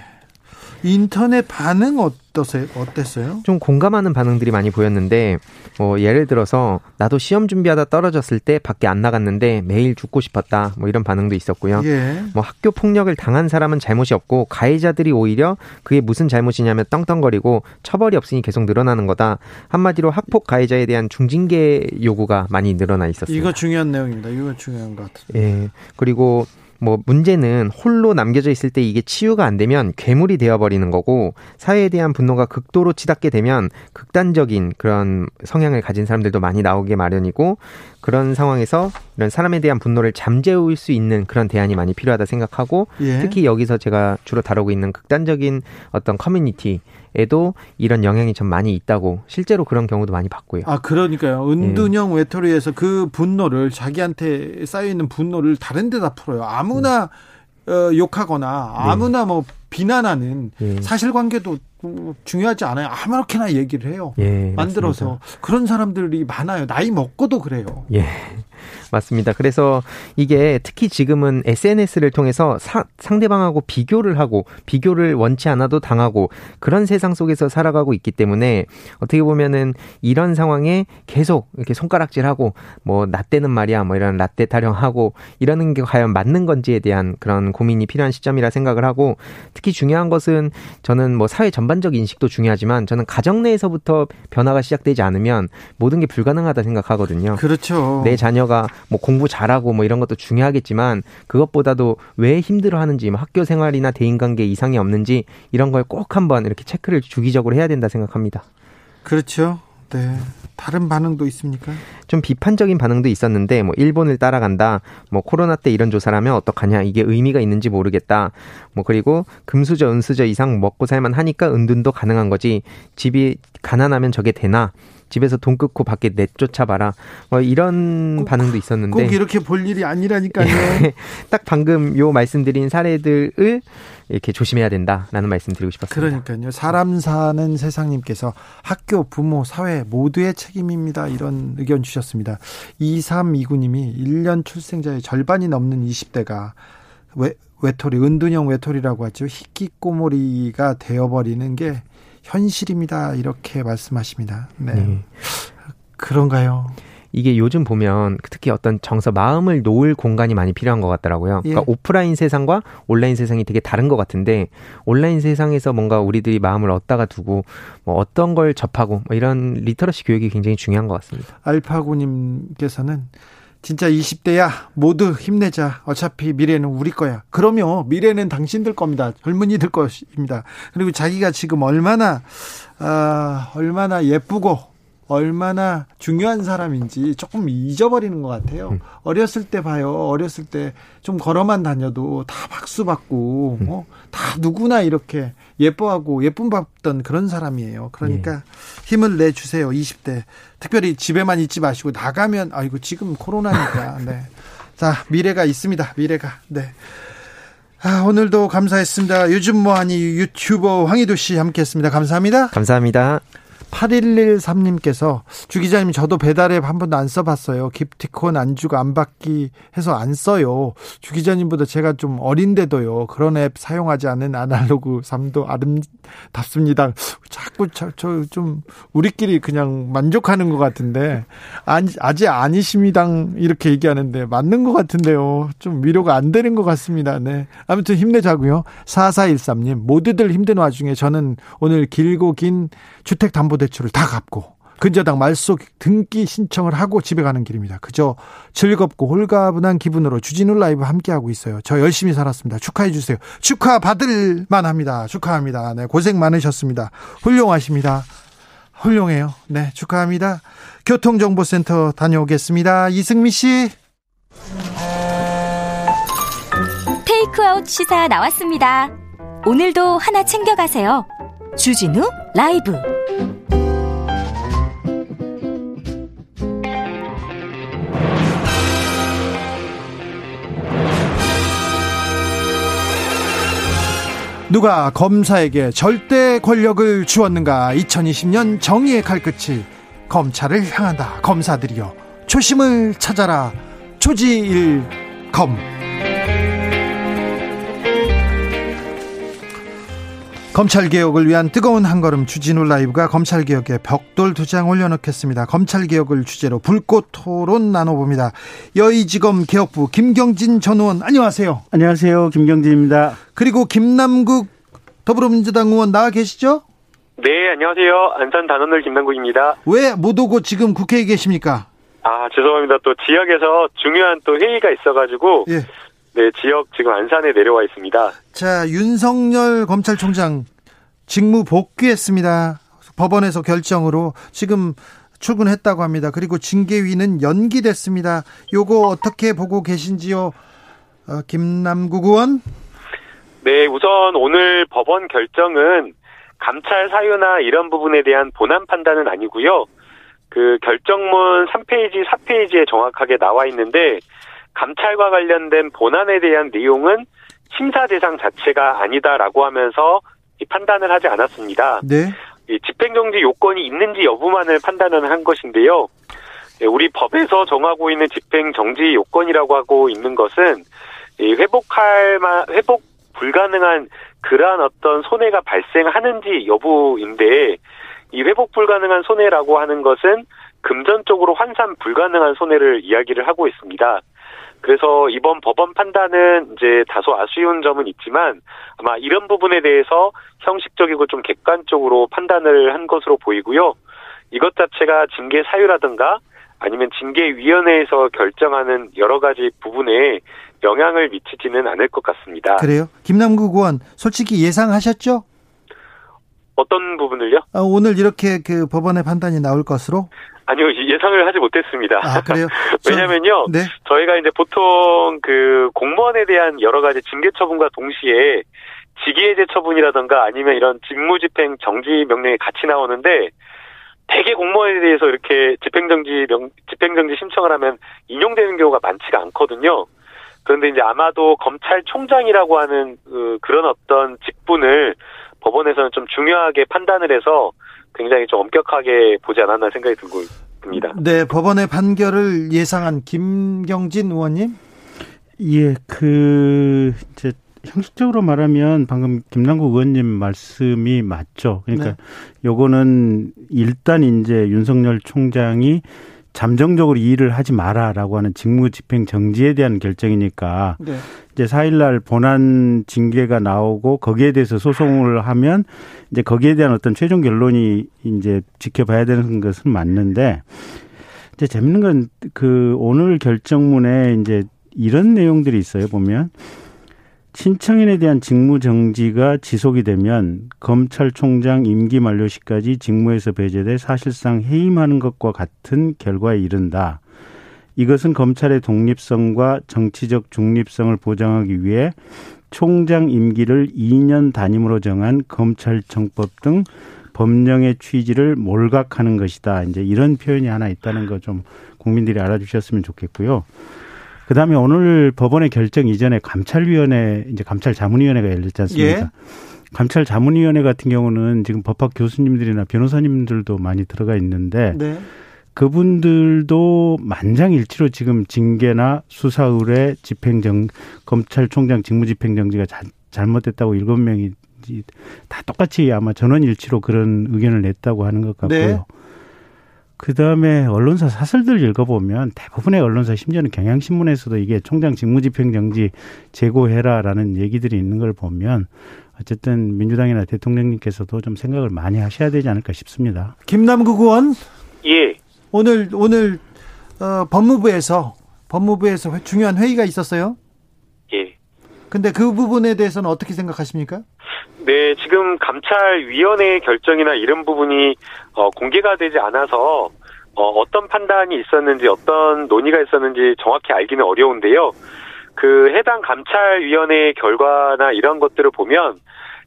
인터넷 반응 어떠세요? 어땠어요? 좀 공감하는 반응들이 많이 보였는데, 뭐, 예를 들어서, 나도 시험 준비하다 떨어졌을 때 밖에 안 나갔는데 매일 죽고 싶었다. 뭐 이런 반응도 있었고요. 예. 뭐 학교 폭력을 당한 사람은 잘못이 없고, 가해자들이 오히려 그게 무슨 잘못이냐면 떵떵거리고 처벌이 없으니 계속 늘어나는 거다. 한마디로 학폭 가해자에 대한 중징계 요구가 많이 늘어나 있었습니다. 이거 중요한 내용입니다. 이거 중요한 것 같아요. 예. 그리고 뭐 문제는 홀로 남겨져 있을 때 이게 치유가 안 되면 괴물이 되어버리는 거고 사회에 대한 분노가 극도로 치닫게 되면 극단적인 그런 성향을 가진 사람들도 많이 나오게 마련이고 그런 상황에서 이런 사람에 대한 분노를 잠재울 수 있는 그런 대안이 많이 필요하다 생각하고 예. 특히 여기서 제가 주로 다루고 있는 극단적인 어떤 커뮤니티 에도 이런 영향이 좀 많이 있다고 실제로 그런 경우도 많이 봤고요. 아 그러니까요. 은둔형 예. 외톨이에서 그 분노를 자기한테 쌓여 있는 분노를 다른 데다 풀어요. 아무나 음. 어, 욕하거나 아무나 네. 뭐 비난하는 예. 사실관계도 중요하지 않아요. 아무렇게나 얘기를 해요. 예, 만들어서 맞습니다. 그런 사람들이 많아요. 나이 먹고도 그래요. 예. 맞습니다. 그래서 이게 특히 지금은 SNS를 통해서 사, 상대방하고 비교를 하고 비교를 원치 않아도 당하고 그런 세상 속에서 살아가고 있기 때문에 어떻게 보면은 이런 상황에 계속 이렇게 손가락질하고 뭐 라떼는 말이야 뭐 이런 라떼 타령하고 이러는 게 과연 맞는 건지에 대한 그런 고민이 필요한 시점이라 생각을 하고 특히 중요한 것은 저는 뭐 사회 전반적 인식도 중요하지만 저는 가정 내에서부터 변화가 시작되지 않으면 모든 게 불가능하다 생각하거든요. 그렇죠. 내 자녀가 뭐 공부 잘하고 뭐 이런 것도 중요하겠지만 그것보다도 왜 힘들어하는지 뭐 학교 생활이나 대인관계 이상이 없는지 이런 걸 꼭 한번 이렇게 체크를 주기적으로 해야 된다 생각합니다. 그렇죠. 네. 다른 반응도 있습니까? 좀 비판적인 반응도 있었는데 뭐 일본을 따라간다. 뭐 코로나 때 이런 조사를 하면 어떡하냐. 이게 의미가 있는지 모르겠다. 뭐 그리고 금수저 은수저 이상 먹고 살만 하니까 은둔도 가능한 거지. 집이 가난하면 저게 되나? 집에서 돈 끊고 밖에 내쫓아봐라. 뭐 이런 꼭, 반응도 있었는데 꼭 이렇게 볼 일이 아니라니까요. 딱 방금 요 말씀드린 사례들을 이렇게 조심해야 된다라는 말씀드리고 싶었습니다. 그러니까요. 사람 사는 세상님께서 학교, 부모, 사회 모두의 책임입니다. 이런 의견 주셨습니다. 2329님이 1년 출생자의 절반이 넘는 20대가 외, 외톨이, 은둔형 외톨이라고 하죠. 희귀꼬모리가 되어버리는 게 현실입니다. 이렇게 말씀하십니다. 네. 네. 그런가요? 이게 요즘 보면 특히 어떤 정서 마음을 놓을 공간이 많이 필요한 것 같더라고요. 예. 그러니까 오프라인 세상과 온라인 세상이 되게 다른 것 같은데 온라인 세상에서 뭔가 우리들이 마음을 얻다가 두고 뭐 어떤 걸 접하고 뭐 이런 리터러시 교육이 굉장히 중요한 것 같습니다. 알파고님께서는 진짜 20대야 모두 힘내자. 어차피 미래는 우리 거야. 그러면 미래는 당신들 겁니다. 젊은이들 것입니다. 그리고 자기가 지금 얼마나 아, 얼마나 예쁘고 얼마나 중요한 사람인지 조금 잊어버리는 것 같아요. 음. 어렸을 때 봐요. 어렸을 때 좀 걸어만 다녀도 다 박수 받고, 음. 어? 다 누구나 이렇게 예뻐하고 예쁨 받던 그런 사람이에요. 그러니까 네. 힘을 내 주세요. 20대. 특별히 집에만 있지 마시고 나가면, 아이고, 지금 코로나니까. 네. 자, 미래가 있습니다. 미래가. 네. 아, 오늘도 감사했습니다. 요즘 뭐하니 유튜버 황희도 씨 함께 했습니다. 감사합니다. 감사합니다. 8113님께서 주 기자님 저도 배달앱 한 번도 안 써봤어요. 기프티콘 안주가 안 받기 해서 안 써요. 주 기자님보다 제가 좀 어린데도요. 그런 앱 사용하지 않은 아날로그 삶도 아름답습니다. 자꾸 저좀 우리끼리 그냥 만족하는 것 같은데 아직 아니십니다. 이렇게 얘기하는데 맞는 것 같은데요. 좀 위로가 안 되는 것 같습니다. 네. 아무튼 힘내자고요. 4413님 모두들 힘든 와중에 저는 오늘 길고 긴 주택담보 대출을 다 갚고 근저당 말소 등기 신청을 하고 집에 가는 길입니다. 그저 즐겁고 홀가분한 기분으로 주진우 라이브 함께하고 있어요. 저 열심히 살았습니다. 축하해 주세요. 축하 받을 만합니다. 축하합니다. 네, 고생 많으셨습니다. 훌륭하십니다. 훌륭해요. 네, 축하합니다. 교통정보센터 다녀오겠습니다. 이승미 씨. 테이크아웃 시사 나왔습니다. 오늘도 하나 챙겨가세요. 주진우 라이브 누가 검사에게 절대 권력을 주었는가? 2020년 정의의 칼끝이 검찰을 향한다. 검사들이여 초심을 찾아라. 초지일 검 검찰개혁을 위한 뜨거운 한걸음 주진우 라이브가 검찰개혁에 벽돌 두 장 올려놓겠습니다. 검찰개혁을 주제로 불꽃 토론 나눠봅니다. 여의지검 개혁부 김경진 전 의원 안녕하세요. 안녕하세요. 김경진입니다. 그리고 김남국 더불어민주당 의원 나와 계시죠? 네, 안녕하세요. 안산 단원을 김남국입니다. 왜 못 오고 지금 국회에 계십니까? 아, 죄송합니다. 또 지역에서 중요한 또 회의가 있어가지고 예. 네, 지역 지금 안산에 내려와 있습니다. 자, 윤석열 검찰총장 직무 복귀했습니다. 법원에서 결정으로 지금 출근했다고 합니다. 그리고 징계위는 연기됐습니다. 요거 어떻게 보고 계신지요? 어, 김남국 의원? 네, 우선 오늘 법원 결정은 감찰 사유나 이런 부분에 대한 본안 판단은 아니고요. 그 결정문 3페이지, 4페이지에 정확하게 나와 있는데 감찰과 관련된 본안에 대한 내용은 심사 대상 자체가 아니다라고 하면서 판단을 하지 않았습니다. 네. 집행정지 요건이 있는지 여부만을 판단을 한 것인데요. 예, 우리 법에서 정하고 있는 집행정지 요건이라고 하고 있는 것은 회복할 만 회복 불가능한 그러한 어떤 손해가 발생하는지 여부인데 이 회복 불가능한 손해라고 하는 것은 금전적으로 환산 불가능한 손해를 이야기를 하고 있습니다. 그래서 이번 법원 판단은 이제 다소 아쉬운 점은 있지만 아마 이런 부분에 대해서 형식적이고 좀 객관적으로 판단을 한 것으로 보이고요. 이것 자체가 징계 사유라든가 아니면 징계위원회에서 결정하는 여러 가지 부분에 영향을 미치지는 않을 것 같습니다. 그래요? 김남국 의원, 솔직히 예상하셨죠? 어떤 부분을요? 아, 오늘 이렇게 그 법원의 판단이 나올 것으로? 아니요, 예상을 하지 못했습니다. 아, 그래요? 왜냐면요, 네. 저희가 이제 보통 그 공무원에 대한 여러 가지 징계 처분과 동시에 직위해제 처분이라든가 아니면 이런 직무집행 정지 명령이 같이 나오는데 대개 공무원에 대해서 이렇게 집행정지 명, 집행정지 신청을 하면 인용되는 경우가 많지가 않거든요. 그런데 이제 아마도 검찰총장이라고 하는 그, 그런 어떤 직분을 법원에서는 좀 중요하게 판단을 해서 굉장히 좀 엄격하게 보지 않았나 생각이 들고 있습니다. 네, 법원의 판결을 예상한 김경진 의원님? 예, 그 이제 형식적으로 말하면 방금 김남국 의원님 말씀이 맞죠. 그러니까 네. 요거는 일단 이제 윤석열 총장이 잠정적으로 일을 하지 마라라고 하는 직무 집행 정지에 대한 결정이니까 네. 이제 4일날 본안 징계가 나오고 거기에 대해서 소송을 하면 이제 거기에 대한 어떤 최종 결론이 이제 지켜봐야 되는 것은 맞는데 이제 재밌는 건 그 오늘 결정문에 이제 이런 내용들이 있어요 보면 신청인에 대한 직무 정지가 지속이 되면 검찰총장 임기 만료 시까지 직무에서 배제돼 사실상 해임하는 것과 같은 결과에 이른다. 이것은 검찰의 독립성과 정치적 중립성을 보장하기 위해 총장 임기를 2년 단임으로 정한 검찰청법 등 법령의 취지를 몰각하는 것이다. 이제 이런 표현이 하나 있다는 거 좀 국민들이 알아주셨으면 좋겠고요. 그 다음에 오늘 법원의 결정 이전에 감찰위원회, 이제 감찰 자문위원회가 열렸지 않습니까? 예. 감찰 자문위원회 같은 경우는 지금 법학 교수님들이나 변호사님들도 많이 들어가 있는데 네. 그분들도 만장일치로 지금 징계나 수사 의뢰 집행정 검찰총장 직무집행정지가 자, 잘못됐다고 일곱 명이 다 똑같이 아마 전원일치로 그런 의견을 냈다고 하는 것 같고요. 네. 그 다음에 언론사 사설들 읽어보면 대부분의 언론사 심지어는 경향신문에서도 이게 총장 직무집행정지 제고해라라는 얘기들이 있는 걸 보면 어쨌든 민주당이나 대통령님께서도 좀 생각을 많이 하셔야 되지 않을까 싶습니다. 김남국 의원. 예. 오늘 오늘 어, 법무부에서 법무부에서 중요한 회의가 있었어요. 예. 근데 그 부분에 대해서는 어떻게 생각하십니까? 네, 지금 감찰위원회의 결정이나 이런 부분이 어, 공개가 되지 않아서 어, 어떤 판단이 있었는지 어떤 논의가 있었는지 정확히 알기는 어려운데요. 그 해당 감찰위원회의 결과나 이런 것들을 보면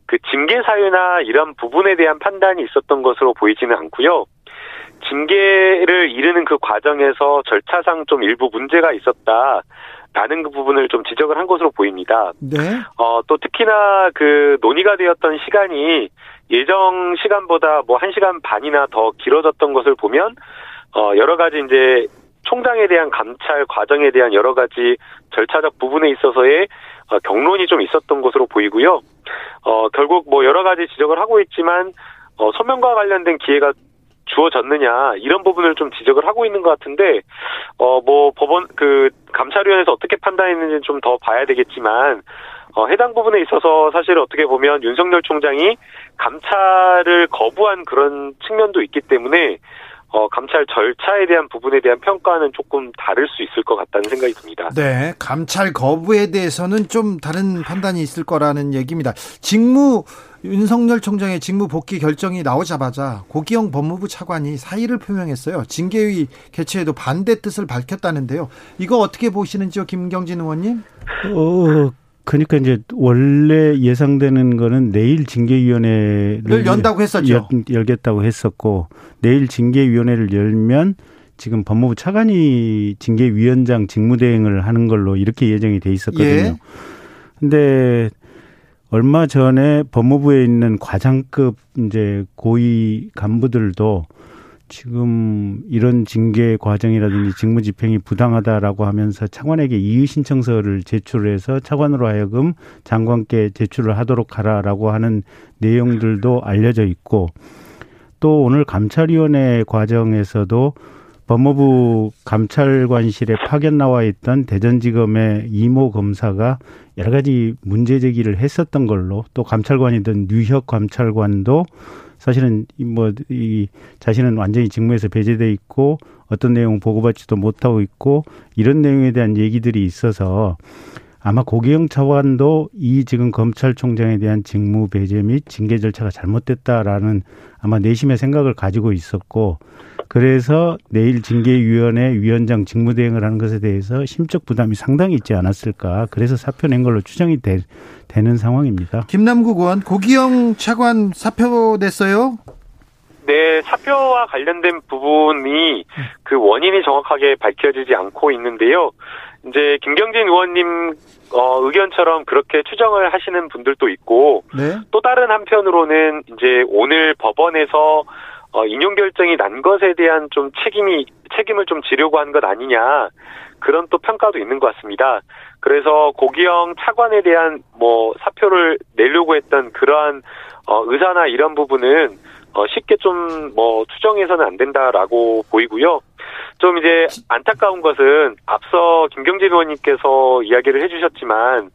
그 징계 사유나 이런 부분에 대한 판단이 있었던 것으로 보이지는 않고요. 징계를 이르는 그 과정에서 절차상 좀 일부 문제가 있었다. 라는 그 부분을 좀 지적을 한 것으로 보입니다. 네. 어, 또 특히나 그 논의가 되었던 시간이 예정 시간보다 뭐한 시간 반이나 더 길어졌던 것을 보면 어, 여러 가지 이제 총장에 대한 감찰 과정에 대한 여러 가지 절차적 부분에 있어서의 어, 경론이 좀 있었던 것으로 보이고요. 어, 결국 뭐 여러 가지 지적을 하고 있지만 어, 소명과 관련된 기회가 주어졌느냐 이런 부분을 좀 지적을 하고 있는 것 같은데 어 뭐 법원 그 감찰위원회에서 어떻게 판단했는지는 좀 더 봐야 되겠지만 어 해당 부분에 있어서 사실 어떻게 보면 윤석열 총장이 감찰을 거부한 그런 측면도 있기 때문에 어, 감찰 절차에 대한 부분에 대한 평가는 조금 다를 수 있을 것 같다는 생각이 듭니다. 네, 감찰 거부에 대해서는 좀 다른 판단이 있을 거라는 얘기입니다. 직무 윤석열 총장의 직무 복귀 결정이 나오자마자 고기영 법무부 차관이 사의를 표명했어요. 징계위 개최에도 반대 뜻을 밝혔다는데요. 이거 어떻게 보시는지요, 김경진 의원님? 어, 그러니까 이제 원래 예상되는 거는 내일 징계위원회를 연다고 했었죠. 열, 겠다고 했었고 내일 징계위원회를 열면 지금 법무부 차관이 징계위원장 직무대행을 하는 걸로 이렇게 예정이 돼 있었거든요. 예. 근데 얼마 전에 법무부에 있는 과장급 이제 고위 간부들도 지금 이런 징계 과정이라든지 직무 집행이 부당하다라고 하면서 차관에게 이의 신청서를 제출해서 차관으로 하여금 장관께 제출을 하도록 하라라고 하는 내용들도 알려져 있고 또 오늘 감찰위원회 과정에서도 법무부 감찰관실에 파견 나와 있던 대전지검의 이모 검사가 여러 가지 문제 제기를 했었던 걸로 또 감찰관이던 뉴혁 감찰관도 사실은 뭐 이 자신은 완전히 직무에서 배제돼 있고 어떤 내용 보고받지도 못하고 있고 이런 내용에 대한 얘기들이 있어서 아마 고기영 차관도 이 지금 검찰총장에 대한 직무 배제 및 징계 절차가 잘못됐다라는 아마 내심의 생각을 가지고 있었고 그래서 내일 징계위원회 위원장 직무대행을 하는 것에 대해서 심적 부담이 상당히 있지 않았을까. 그래서 사표 낸 걸로 추정이 되, 는 상황입니다. 김남국 의원, 고기영 차관 사표 냈어요? 네, 사표와 관련된 부분이 그 원인이 정확하게 밝혀지지 않고 있는데요. 이제 김경진 의원님 어, 의견처럼 그렇게 추정을 하시는 분들도 있고 네? 또 다른 한편으로는 이제 오늘 법원에서 어, 인용 결정이 난 것에 대한 좀 책임이 책임을 좀 지려고 한 것 아니냐 그런 또 평가도 있는 것 같습니다. 그래서 고기영 차관에 대한 뭐 사표를 내려고 했던 그러한 어, 의사나 이런 부분은 어, 쉽게 좀 뭐 추정해서는 안 된다라고 보이고요. 좀 이제 안타까운 것은 앞서 김경진 의원님께서 이야기를 해주셨지만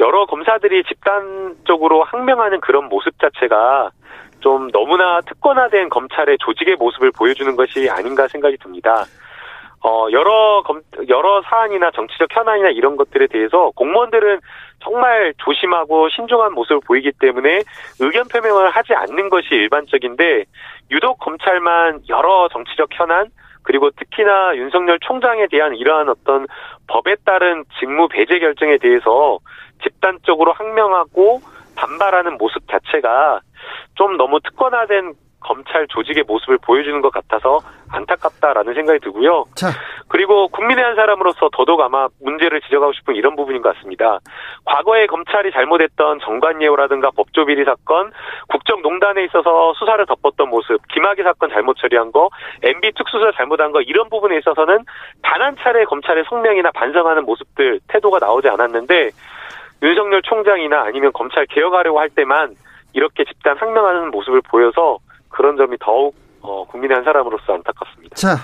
여러 검사들이 집단적으로 항명하는 그런 모습 자체가 좀 너무나 특권화된 검찰의 조직의 모습을 보여주는 것이 아닌가 생각이 듭니다. 어, 여러 검, 여러 사안이나 정치적 현안이나 이런 것들에 대해서 공무원들은 정말 조심하고 신중한 모습을 보이기 때문에 의견 표명을 하지 않는 것이 일반적인데 유독 검찰만 여러 정치적 현안 그리고 특히나 윤석열 총장에 대한 이러한 어떤 법에 따른 직무 배제 결정에 대해서 집단적으로 항명하고 반발하는 모습 자체가 좀 너무 특권화된 검찰 조직의 모습을 보여주는 것 같아서 안타깝다라는 생각이 들고요. 자. 그리고 국민의 한 사람으로서 더더욱 아마 문제를 지적하고 싶은 이런 부분인 것 같습니다. 과거에 검찰이 잘못했던 정관예우라든가 법조비리 사건, 국정농단에 있어서 수사를 덮었던 모습, 김학의 사건 잘못 처리한 거, MB 특수사 잘못한 거 이런 부분에 있어서는 단 한 차례 검찰의 성명이나 반성하는 모습들 태도가 나오지 않았는데 윤석열 총장이나 아니면 검찰 개혁하려고 할 때만 이렇게 집단 상명하는 모습을 보여서 그런 점이 더욱 어, 국민의 한 사람으로서 안타깝습니다. 자,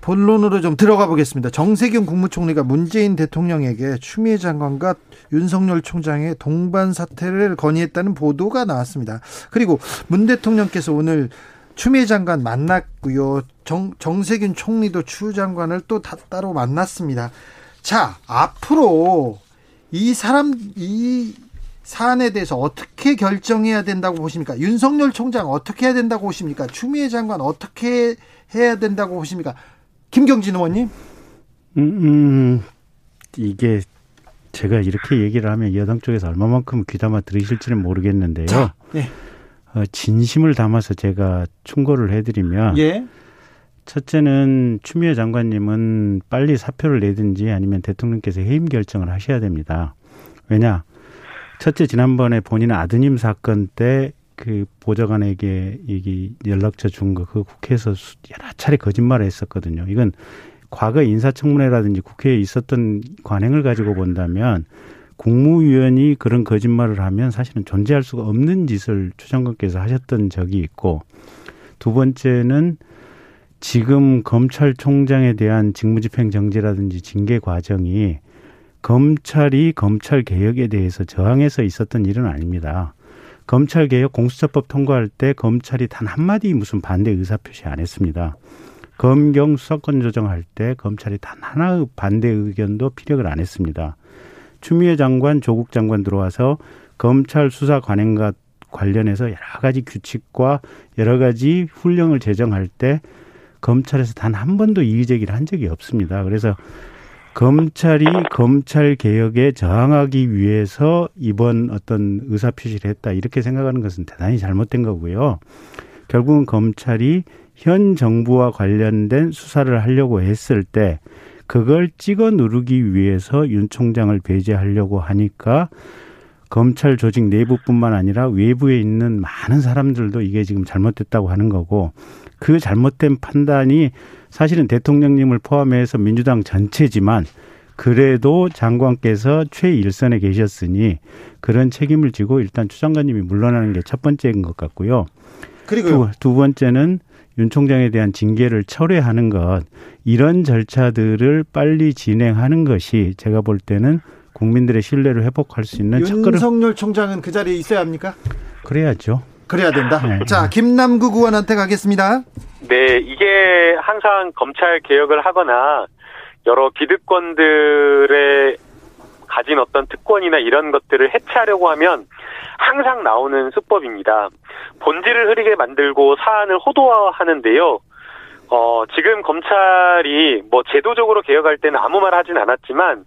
본론으로 좀 들어가 보겠습니다. 정세균 국무총리가 문재인 대통령에게 추미애 장관과 윤석열 총장의 동반 사퇴를 건의했다는 보도가 나왔습니다. 그리고 문 대통령께서 오늘 추미애 장관 만났고요. 정, 정세균 총리도 추 장관을 또 다, 따로 만났습니다. 자, 앞으로 이 사람, 이 사안에 대해서 어떻게 결정해야 된다고 보십니까? 윤석열 총장 어떻게 해야 된다고 보십니까? 추미애 장관 어떻게 해야 된다고 보십니까? 김경진 의원님? 음, 음, 이게 제가 이렇게 얘기를 하면 여당 쪽에서 얼마만큼 귀담아 들으실지는 모르겠는데요. 자, 네. 어, 진심을 담아서 제가 충고를 해드리면 예. 첫째는 추미애 장관님은 빨리 사표를 내든지 아니면 대통령께서 해임 결정을 하셔야 됩니다. 왜냐? 첫째 지난번에 본인 아드님 사건 때 그 보좌관에게 얘기 연락처 준 거 그 국회에서 여러 차례 거짓말을 했었거든요. 이건 과거 인사청문회라든지 국회에 있었던 관행을 가지고 본다면 국무위원이 그런 거짓말을 하면 사실은 존재할 수가 없는 짓을 추 장관께서 하셨던 적이 있고 두 번째는 지금 검찰총장에 대한 직무집행 정지라든지 징계 과정이 검찰이 검찰 개혁에 대해서 저항해서 있었던 일은 아닙니다. 검찰 개혁 공수처법 통과할 때 검찰이 단 한마디 무슨 반대 의사 표시 안 했습니다. 검경 수사권 조정할 때 검찰이 단 하나의 반대 의견도 피력을 안 했습니다. 추미애 장관, 조국 장관 들어와서 검찰 수사 관행과 관련해서 여러 가지 규칙과 여러 가지 훈령을 제정할 때 검찰에서 단 한 번도 이의 제기를 한 적이 없습니다. 그래서 검찰이 검찰 개혁에 저항하기 위해서 이번 어떤 의사 표시를 했다 이렇게 생각하는 것은 대단히 잘못된 거고요. 결국은 검찰이 현 정부와 관련된 수사를 하려고 했을 때 그걸 찍어 누르기 위해서 윤 총장을 배제하려고 하니까 검찰 조직 내부뿐만 아니라 외부에 있는 많은 사람들도 이게 지금 잘못됐다고 하는 거고 그 잘못된 판단이 사실은 대통령님을 포함해서 민주당 전체지만 그래도 장관께서 최일선에 계셨으니 그런 책임을 지고 일단 추 장관님이 물러나는 게 첫 번째인 것 같고요. 그리고 두, 두 번째는 윤 총장에 대한 징계를 철회하는 것 이런 절차들을 빨리 진행하는 것이 제가 볼 때는 국민들의 신뢰를 회복할 수 있는 윤석열 총장은 그 자리에 있어야 합니까? 그래야죠. 그래야 된다. 네. 자, 김남국 의원한테 가겠습니다. 네, 이게 항상 검찰 개혁을 하거나 여러 기득권들의 가진 어떤 특권이나 이런 것들을 해체하려고 하면 항상 나오는 수법입니다. 본질을 흐리게 만들고 사안을 호도화하는데요. 어, 지금 검찰이 뭐 제도적으로 개혁할 때는 아무 말 하진 않았지만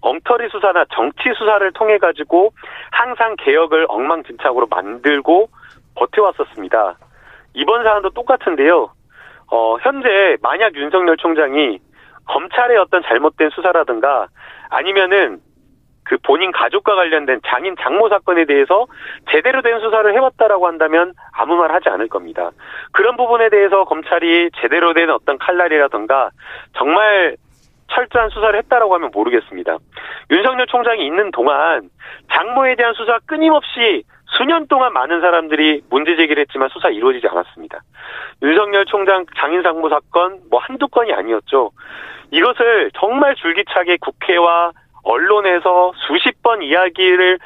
엉터리 수사나 정치 수사를 통해 가지고 항상 개혁을 엉망진창으로 만들고 버텨왔었습니다. 이번 사안도 똑같은데요. 어, 현재 만약 윤석열 총장이 검찰의 어떤 잘못된 수사라든가 아니면은 그 본인 가족과 관련된 장인 장모 사건에 대해서 제대로 된 수사를 해왔다라고 한다면 아무 말 하지 않을 겁니다. 그런 부분에 대해서 검찰이 제대로 된 어떤 칼날이라든가 정말 철저한 수사를 했다라고 하면 모르겠습니다. 윤석열 총장이 있는 동안 장모에 대한 수사 끊임없이 수년 동안 많은 사람들이 문제 제기를 했지만 수사 이루어지지 않았습니다. 윤석열 총장 장인 상무 사건 뭐 한두 건이 아니었죠. 이것을 정말 줄기차게 국회와 언론에서 수십 번 이야기를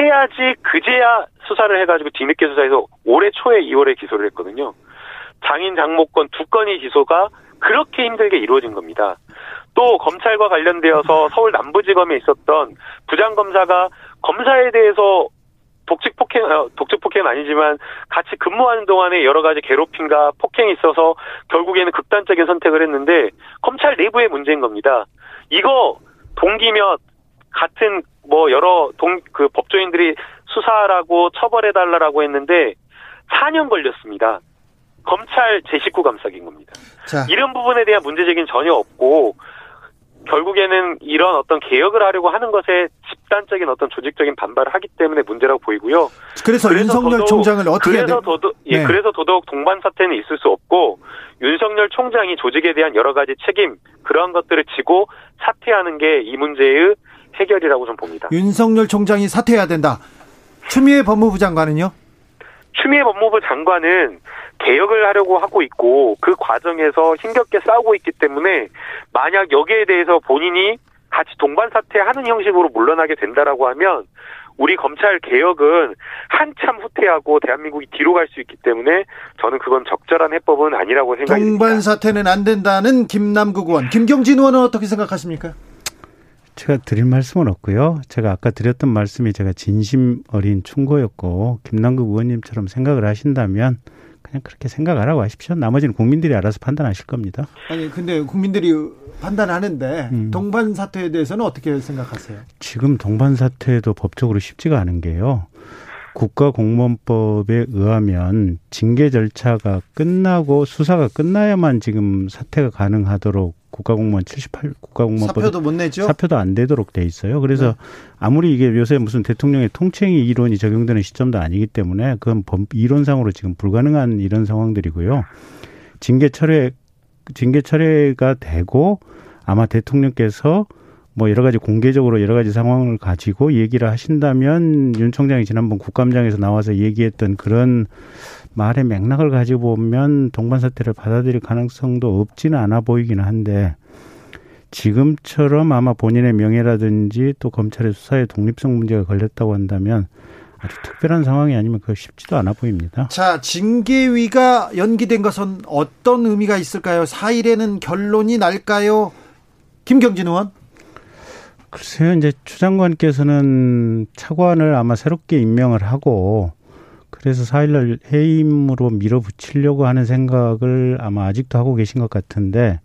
해야지 그제야 수사를 해가지고 뒤늦게 수사해서 올해 초에 2월에 기소를 했거든요. 장인 장모건 두 건의 기소가 그렇게 힘들게 이루어진 겁니다. 또 검찰과 관련되어서 서울 남부지검에 있었던 부장검사가 검사에 대해서 독직 폭행, 어, 독직 폭행은 아니지만 같이 근무하는 동안에 여러 가지 괴롭힘과 폭행이 있어서 결국에는 극단적인 선택을 했는데 검찰 내부의 문제인 겁니다. 이거 동기며 같은 뭐 여러 동 그 법조인들이 수사라고 처벌해 달라라고 했는데 4년 걸렸습니다. 검찰 제 식구 감싸기인 겁니다. 자. 이런 부분에 대한 문제제기는 전혀 없고 결국에는 이런 어떤 개혁을 하려고 하는 것에 집단적인 어떤 조직적인 반발을 하기 때문에 문제라고 보이고요. 그래서, 그래서 윤석열 더더욱, 총장을 어떻게 그래서 더더욱 예, 네. 그래서 더더욱 동반 사태는 있을 수 없고 윤석열 총장이 조직에 대한 여러 가지 책임 그러한 것들을 지고 사퇴하는 게 이 문제의 해결이라고 좀 봅니다. 윤석열 총장이 사퇴해야 된다. 추미애 법무부 장관은요? 추미애 법무부 장관은 개혁을 하려고 하고 있고 그 과정에서 힘겹게 싸우고 있기 때문에 만약 여기에 대해서 본인이 같이 동반 사퇴하는 형식으로 물러나게 된다라고 하면 우리 검찰 개혁은 한참 후퇴하고 대한민국이 뒤로 갈 수 있기 때문에 저는 그건 적절한 해법은 아니라고 생각합니다. 동반 사퇴는 안 된다는 김남국 의원, 김경진 의원은 어떻게 생각하십니까? 제가 드릴 말씀은 없고요. 제가 아까 드렸던 말씀이 제가 진심 어린 충고였고 김남국 의원님처럼 생각을 하신다면 그냥 그렇게 생각하라고 하십시오. 나머지는 국민들이 알아서 판단하실 겁니다. 아니 근데 국민들이 판단하는데 음. 동반 사퇴에 대해서는 어떻게 생각하세요? 지금 동반 사퇴도 법적으로 쉽지가 않은 게요. 국가공무원법에 의하면 징계 절차가 끝나고 수사가 끝나야만 지금 사퇴가 가능하도록 국가공무원 78 국가공무원법 사표도 못 내죠. 사표도 안 되도록 돼 있어요. 그래서 네. 아무리 이게 요새 무슨 대통령의 통칭이 이론이 적용되는 시점도 아니기 때문에 그건 법 이론상으로 지금 불가능한 이런 상황들이고요. 징계 철회 징계 철회가 되고 아마 대통령께서 뭐 여러 가지 공개적으로 여러 가지 상황을 가지고 얘기를 하신다면 윤 총장이 지난번 국감장에서 나와서 얘기했던 그런 말의 맥락을 가지고 보면 동반 사태를 받아들일 가능성도 없지는 않아 보이기는 한데 지금처럼 아마 본인의 명예라든지 또 검찰의 수사의 독립성 문제가 걸렸다고 한다면 아주 특별한 상황이 아니면 그 쉽지도 않아 보입니다. 자, 징계위가 연기된 것은 어떤 의미가 있을까요? 4일에는 결론이 날까요? 김경진 의원? 글쎄요, 이제 추 장관께서는 차관을 아마 새롭게 임명을 하고 그래서 4일날 해임으로 밀어붙이려고 하는 생각을 아마 아직도 하고 계신 것 같은데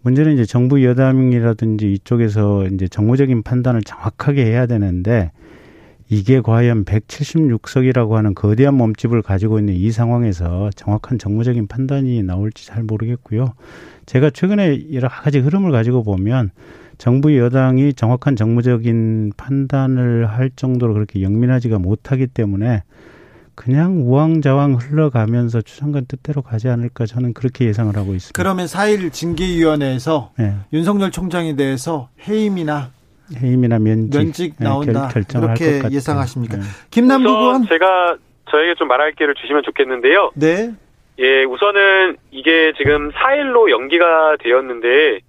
문제는 이제 정부 여당이라든지 이쪽에서 이제 정무적인 판단을 정확하게 해야 되는데 이게 과연 176석이라고 하는 거대한 몸집을 가지고 있는 이 상황에서 정확한 정무적인 판단이 나올지 잘 모르겠고요. 제가 최근에 여러 가지 흐름을 가지고 보면 정부 여당이 정확한 정무적인 판단을 할 정도로 그렇게 영민하지가 못하기 때문에 그냥 우왕좌왕 흘러가면서 추장관 뜻대로 가지 않을까 저는 그렇게 예상을 하고 있습니다. 그러면 4일 징계위원회에서 네. 윤석열 총장에 대해서 해임이나 해임이나 면직, 면직 네, 나온다 결, 그렇게 예상하십니까? 네. 김남국 의원 제가 저에게 좀 말할 기회를 주시면 좋겠는데요. 네. 예, 우선은 이게 지금 4일로 연기가 되었는데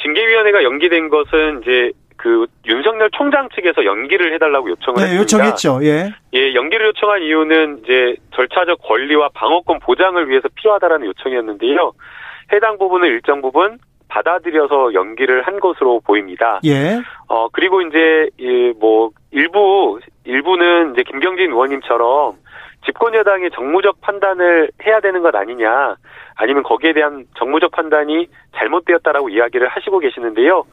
징계위원회가 연기된 것은 이제 그 윤석열 총장 측에서 연기를 해달라고 요청을 네, 했습니다. 요청했죠. 예. 예, 연기를 요청한 이유는 이제 절차적 권리와 방어권 보장을 위해서 필요하다라는 요청이었는데요. 해당 부분을 일정 부분 받아들여서 연기를 한 것으로 보입니다. 예. 어 그리고 이제 이뭐 일부 일부는 이제 김경진 의원님처럼 집권 여당이 정무적 판단을 해야 되는 것 아니냐, 아니면 거기에 대한 정무적 판단이 잘못되었다라고 이야기를 하시고 계시는데요.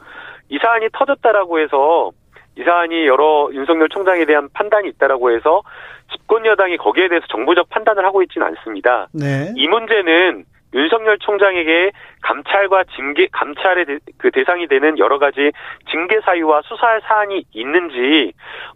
이 사안이 터졌다라고 해서 이 사안이 여러 윤석열 총장에 대한 판단이 있다라고 해서 집권 여당이 거기에 대해서 정부적 판단을 하고 있지는 않습니다. 네. 이 문제는 윤석열 총장에게 감찰과 징계 감찰의 대, 그 대상이 되는 여러 가지 징계 사유와 수사할 사안이 있는지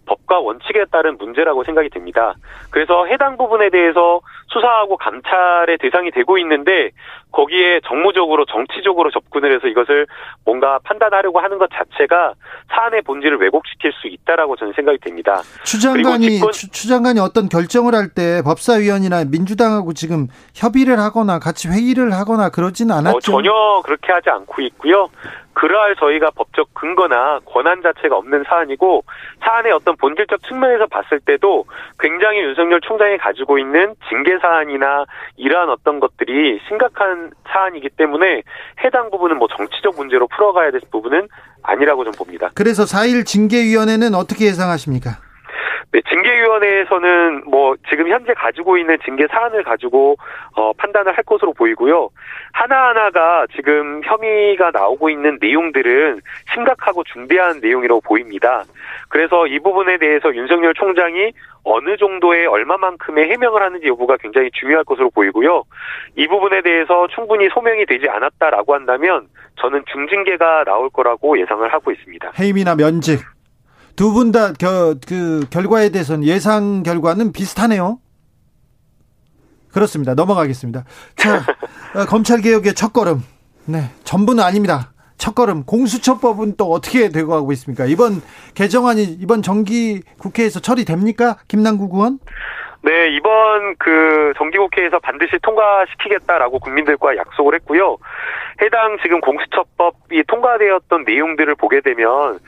법과 원칙에 따른 문제라고 생각이 됩니다. 그래서 해당 부분에 대해서 수사하고 감찰의 대상이 되고 있는데 거기에 정무적으로 정치적으로 접근을 해서 이것을 뭔가 판단하려고 하는 것 자체가 사안의 본질을 왜곡시킬 수 있다라고 저는 생각이 됩니다. 추 장관이 추, 추 장관이 어떤 결정을 할 때 법사위원이나 민주당하고 지금 협의를 하거나 같이 회의를 하거나 그러지는 않았죠. 어, 전혀 그렇게 하지 않고 있고요. 그러할 저희가 법적 근거나 권한 자체가 없는 사안이고 사안의 어떤 본질적 측면에서 봤을 때도 굉장히 윤석열 총장이 가지고 있는 징계 사안이나 이러한 어떤 것들이 심각한 사안이기 때문에 해당 부분은 뭐 정치적 문제로 풀어가야 될 부분은 아니라고 좀 봅니다. 그래서 4일 징계위원회는 어떻게 예상하십니까? 네, 징계위원회에서는 뭐 지금 현재 가지고 있는 징계 사안을 가지고 어, 판단을 할 것으로 보이고요. 하나하나가 지금 혐의가 나오고 있는 내용들은 심각하고 중대한 내용이라고 보입니다. 그래서 이 부분에 대해서 윤석열 총장이 어느 정도의 얼마만큼의 해명을 하는지 여부가 굉장히 중요할 것으로 보이고요. 이 부분에 대해서 충분히 소명이 되지 않았다라고 한다면 저는 중징계가 나올 거라고 예상을 하고 있습니다. 해임이나 면직 두 분 다 그 결과에 대해서는 예상 결과는 비슷하네요. 그렇습니다. 넘어가겠습니다. 자, 어, 검찰 개혁의 첫 걸음. 네, 전부는 아닙니다. 첫 걸음 공수처법은 또 어떻게 되고 가고 있습니까? 이번 개정안이 이번 정기 국회에서 처리됩니까? 김남국 의원? 네, 이번 그 정기국회에서 반드시 통과시키겠다라고 국민들과 약속을 했고요. 해당 지금 공수처법이 통과되었던 내용들을 보게 되면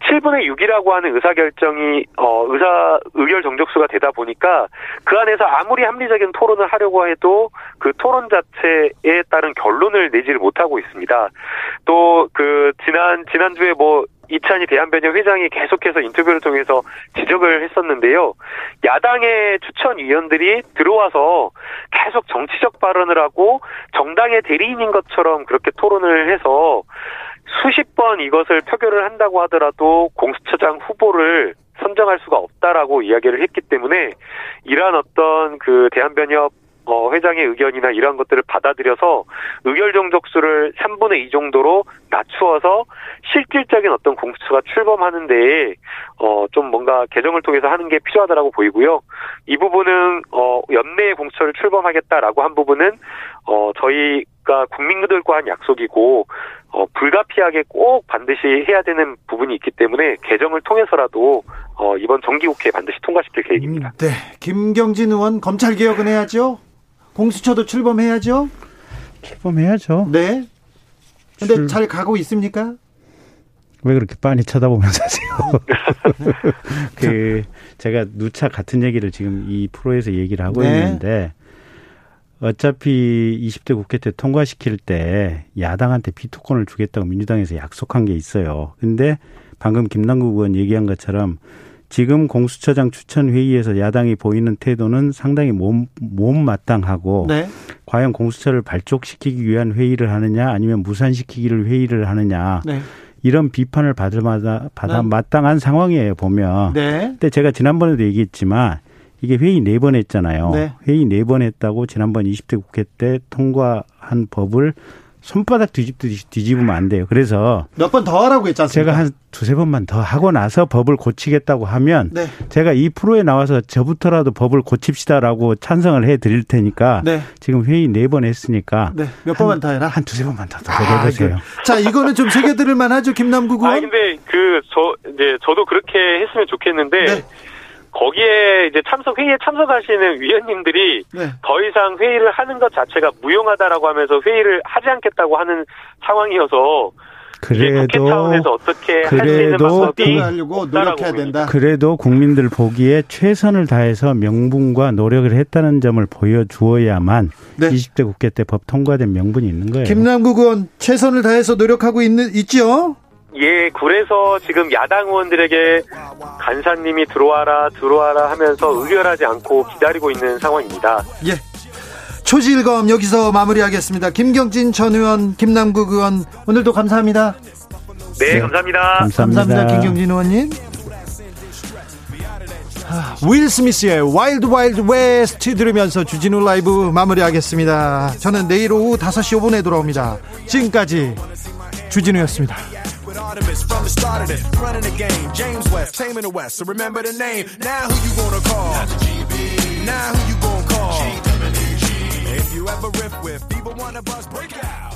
7분의 6이라고 하는 의사결정이 어 의사 의결 정족수가 되다 보니까 그 안에서 아무리 합리적인 토론을 하려고 해도 그 토론 자체에 따른 결론을 내지를 못하고 있습니다. 또 그 지난 지난주에 뭐 이찬희 대한변협 회장이 계속해서 인터뷰를 통해서 지적을 했었는데요. 야당의 추천위원들이 들어와서 계속 정치적 발언을 하고 정당의 대리인인 것처럼 그렇게 토론을 해서 수십 번 이것을 표결을 한다고 하더라도 공수처장 후보를 선정할 수가 없다라고 이야기를 했기 때문에 이러한 어떤 그 대한변협 어, 회장의 의견이나 이러한 것들을 받아들여서 의결 정족수를 3분의 2 정도로 낮추어서 실질적인 어떤 공수처가 출범하는데 어, 좀 뭔가 개정을 통해서 하는 게 필요하다라고 보이고요. 이 부분은 어, 연내에 공수처를 출범하겠다라고 한 부분은 어, 저희가 국민들과 한 약속이고 어, 불가피하게 꼭 반드시 해야 되는 부분이 있기 때문에 개정을 통해서라도 어, 이번 정기국회에 반드시 통과시킬 계획입니다. 네, 김경진 의원 검찰 개혁은 해야죠. 공수처도 출범해야죠. 출범해야죠. 네. 근데 출... 잘 가고 있습니까? 왜 그렇게 빤히 쳐다보면서 하세요? 그 제가 누차 같은 얘기를 지금 이 프로에서 얘기를 하고 네. 있는데 어차피 20대 국회 때 통과시킬 때 야당한테 비토권을 주겠다고 민주당에서 약속한 게 있어요. 근데 방금 김남국 의원 얘기한 것처럼 지금 공수처장 추천 회의에서 야당이 보이는 태도는 상당히 몸, 몸마땅하고 네. 과연 공수처를 발족시키기 위한 회의를 하느냐 아니면 무산시키기를 회의를 하느냐 네. 이런 비판을 받을 마다 받아 네. 마땅한 상황이에요 보면. 네. 근데 제가 지난번에도 얘기했지만 이게 회의 네 번 했잖아요. 네. 회의 네 번 했다고 지난번 20대 국회 때 통과한 법을 손바닥 뒤집듯이 뒤집으면 안 돼요. 그래서 몇 번 더 하라고 했지 않습니까? 제가 한 두세 번만 더 하고 나서 법을 고치겠다고 하면 네. 제가 이 프로에 나와서 저부터라도 법을 고칩시다라고 찬성을 해 드릴 테니까 네. 지금 회의 네 번 했으니까 네. 몇 번만 더 해라. 한 두세 번만 더 아, 해보세요. 자, 이거는 좀 새겨 들을 만하죠, 김남국 의원. 아, 근데 그 저 이제 저도 그렇게 했으면 좋겠는데 네. 거기에 이제 참석 회의에 참석하시는 위원님들이 네. 더 이상 회의를 하는 것 자체가 무용하다라고 하면서 회의를 하지 않겠다고 하는 상황이어서 그래도 차원에서 어떻게 그래도 하려고 노력해야 된다. 그래도 국민들 보기에 최선을 다해서 명분과 노력을 했다는 점을 보여주어야만 네. 20대 국회 때 법 통과된 명분이 있는 거예요. 김남국 의원 최선을 다해서 노력하고 있는 있지요? 예, 그래서 지금 야당 의원들에게 간사님이 들어와라, 들어와라 하면서 의결하지 않고 기다리고 있는 상황입니다. 예. 초지일검 여기서 마무리하겠습니다. 김경진 전 의원, 김남국 의원, 오늘도 감사합니다. 네, 네. 감사합니다. 감사합니다. 감사합니다. 김경진 의원님. 윌 스미스의 와일드 와일드 웨스트 들으면서 주진우 라이브 마무리하겠습니다. 저는 내일 오후 5시 5분에 돌아옵니다. 지금까지 주진우였습니다. Artemis from the start of it. Running the game. James West, taming the West. So remember the name. Now who you gonna call? Now who you gonna call? If you ever riff with either one of us, break out.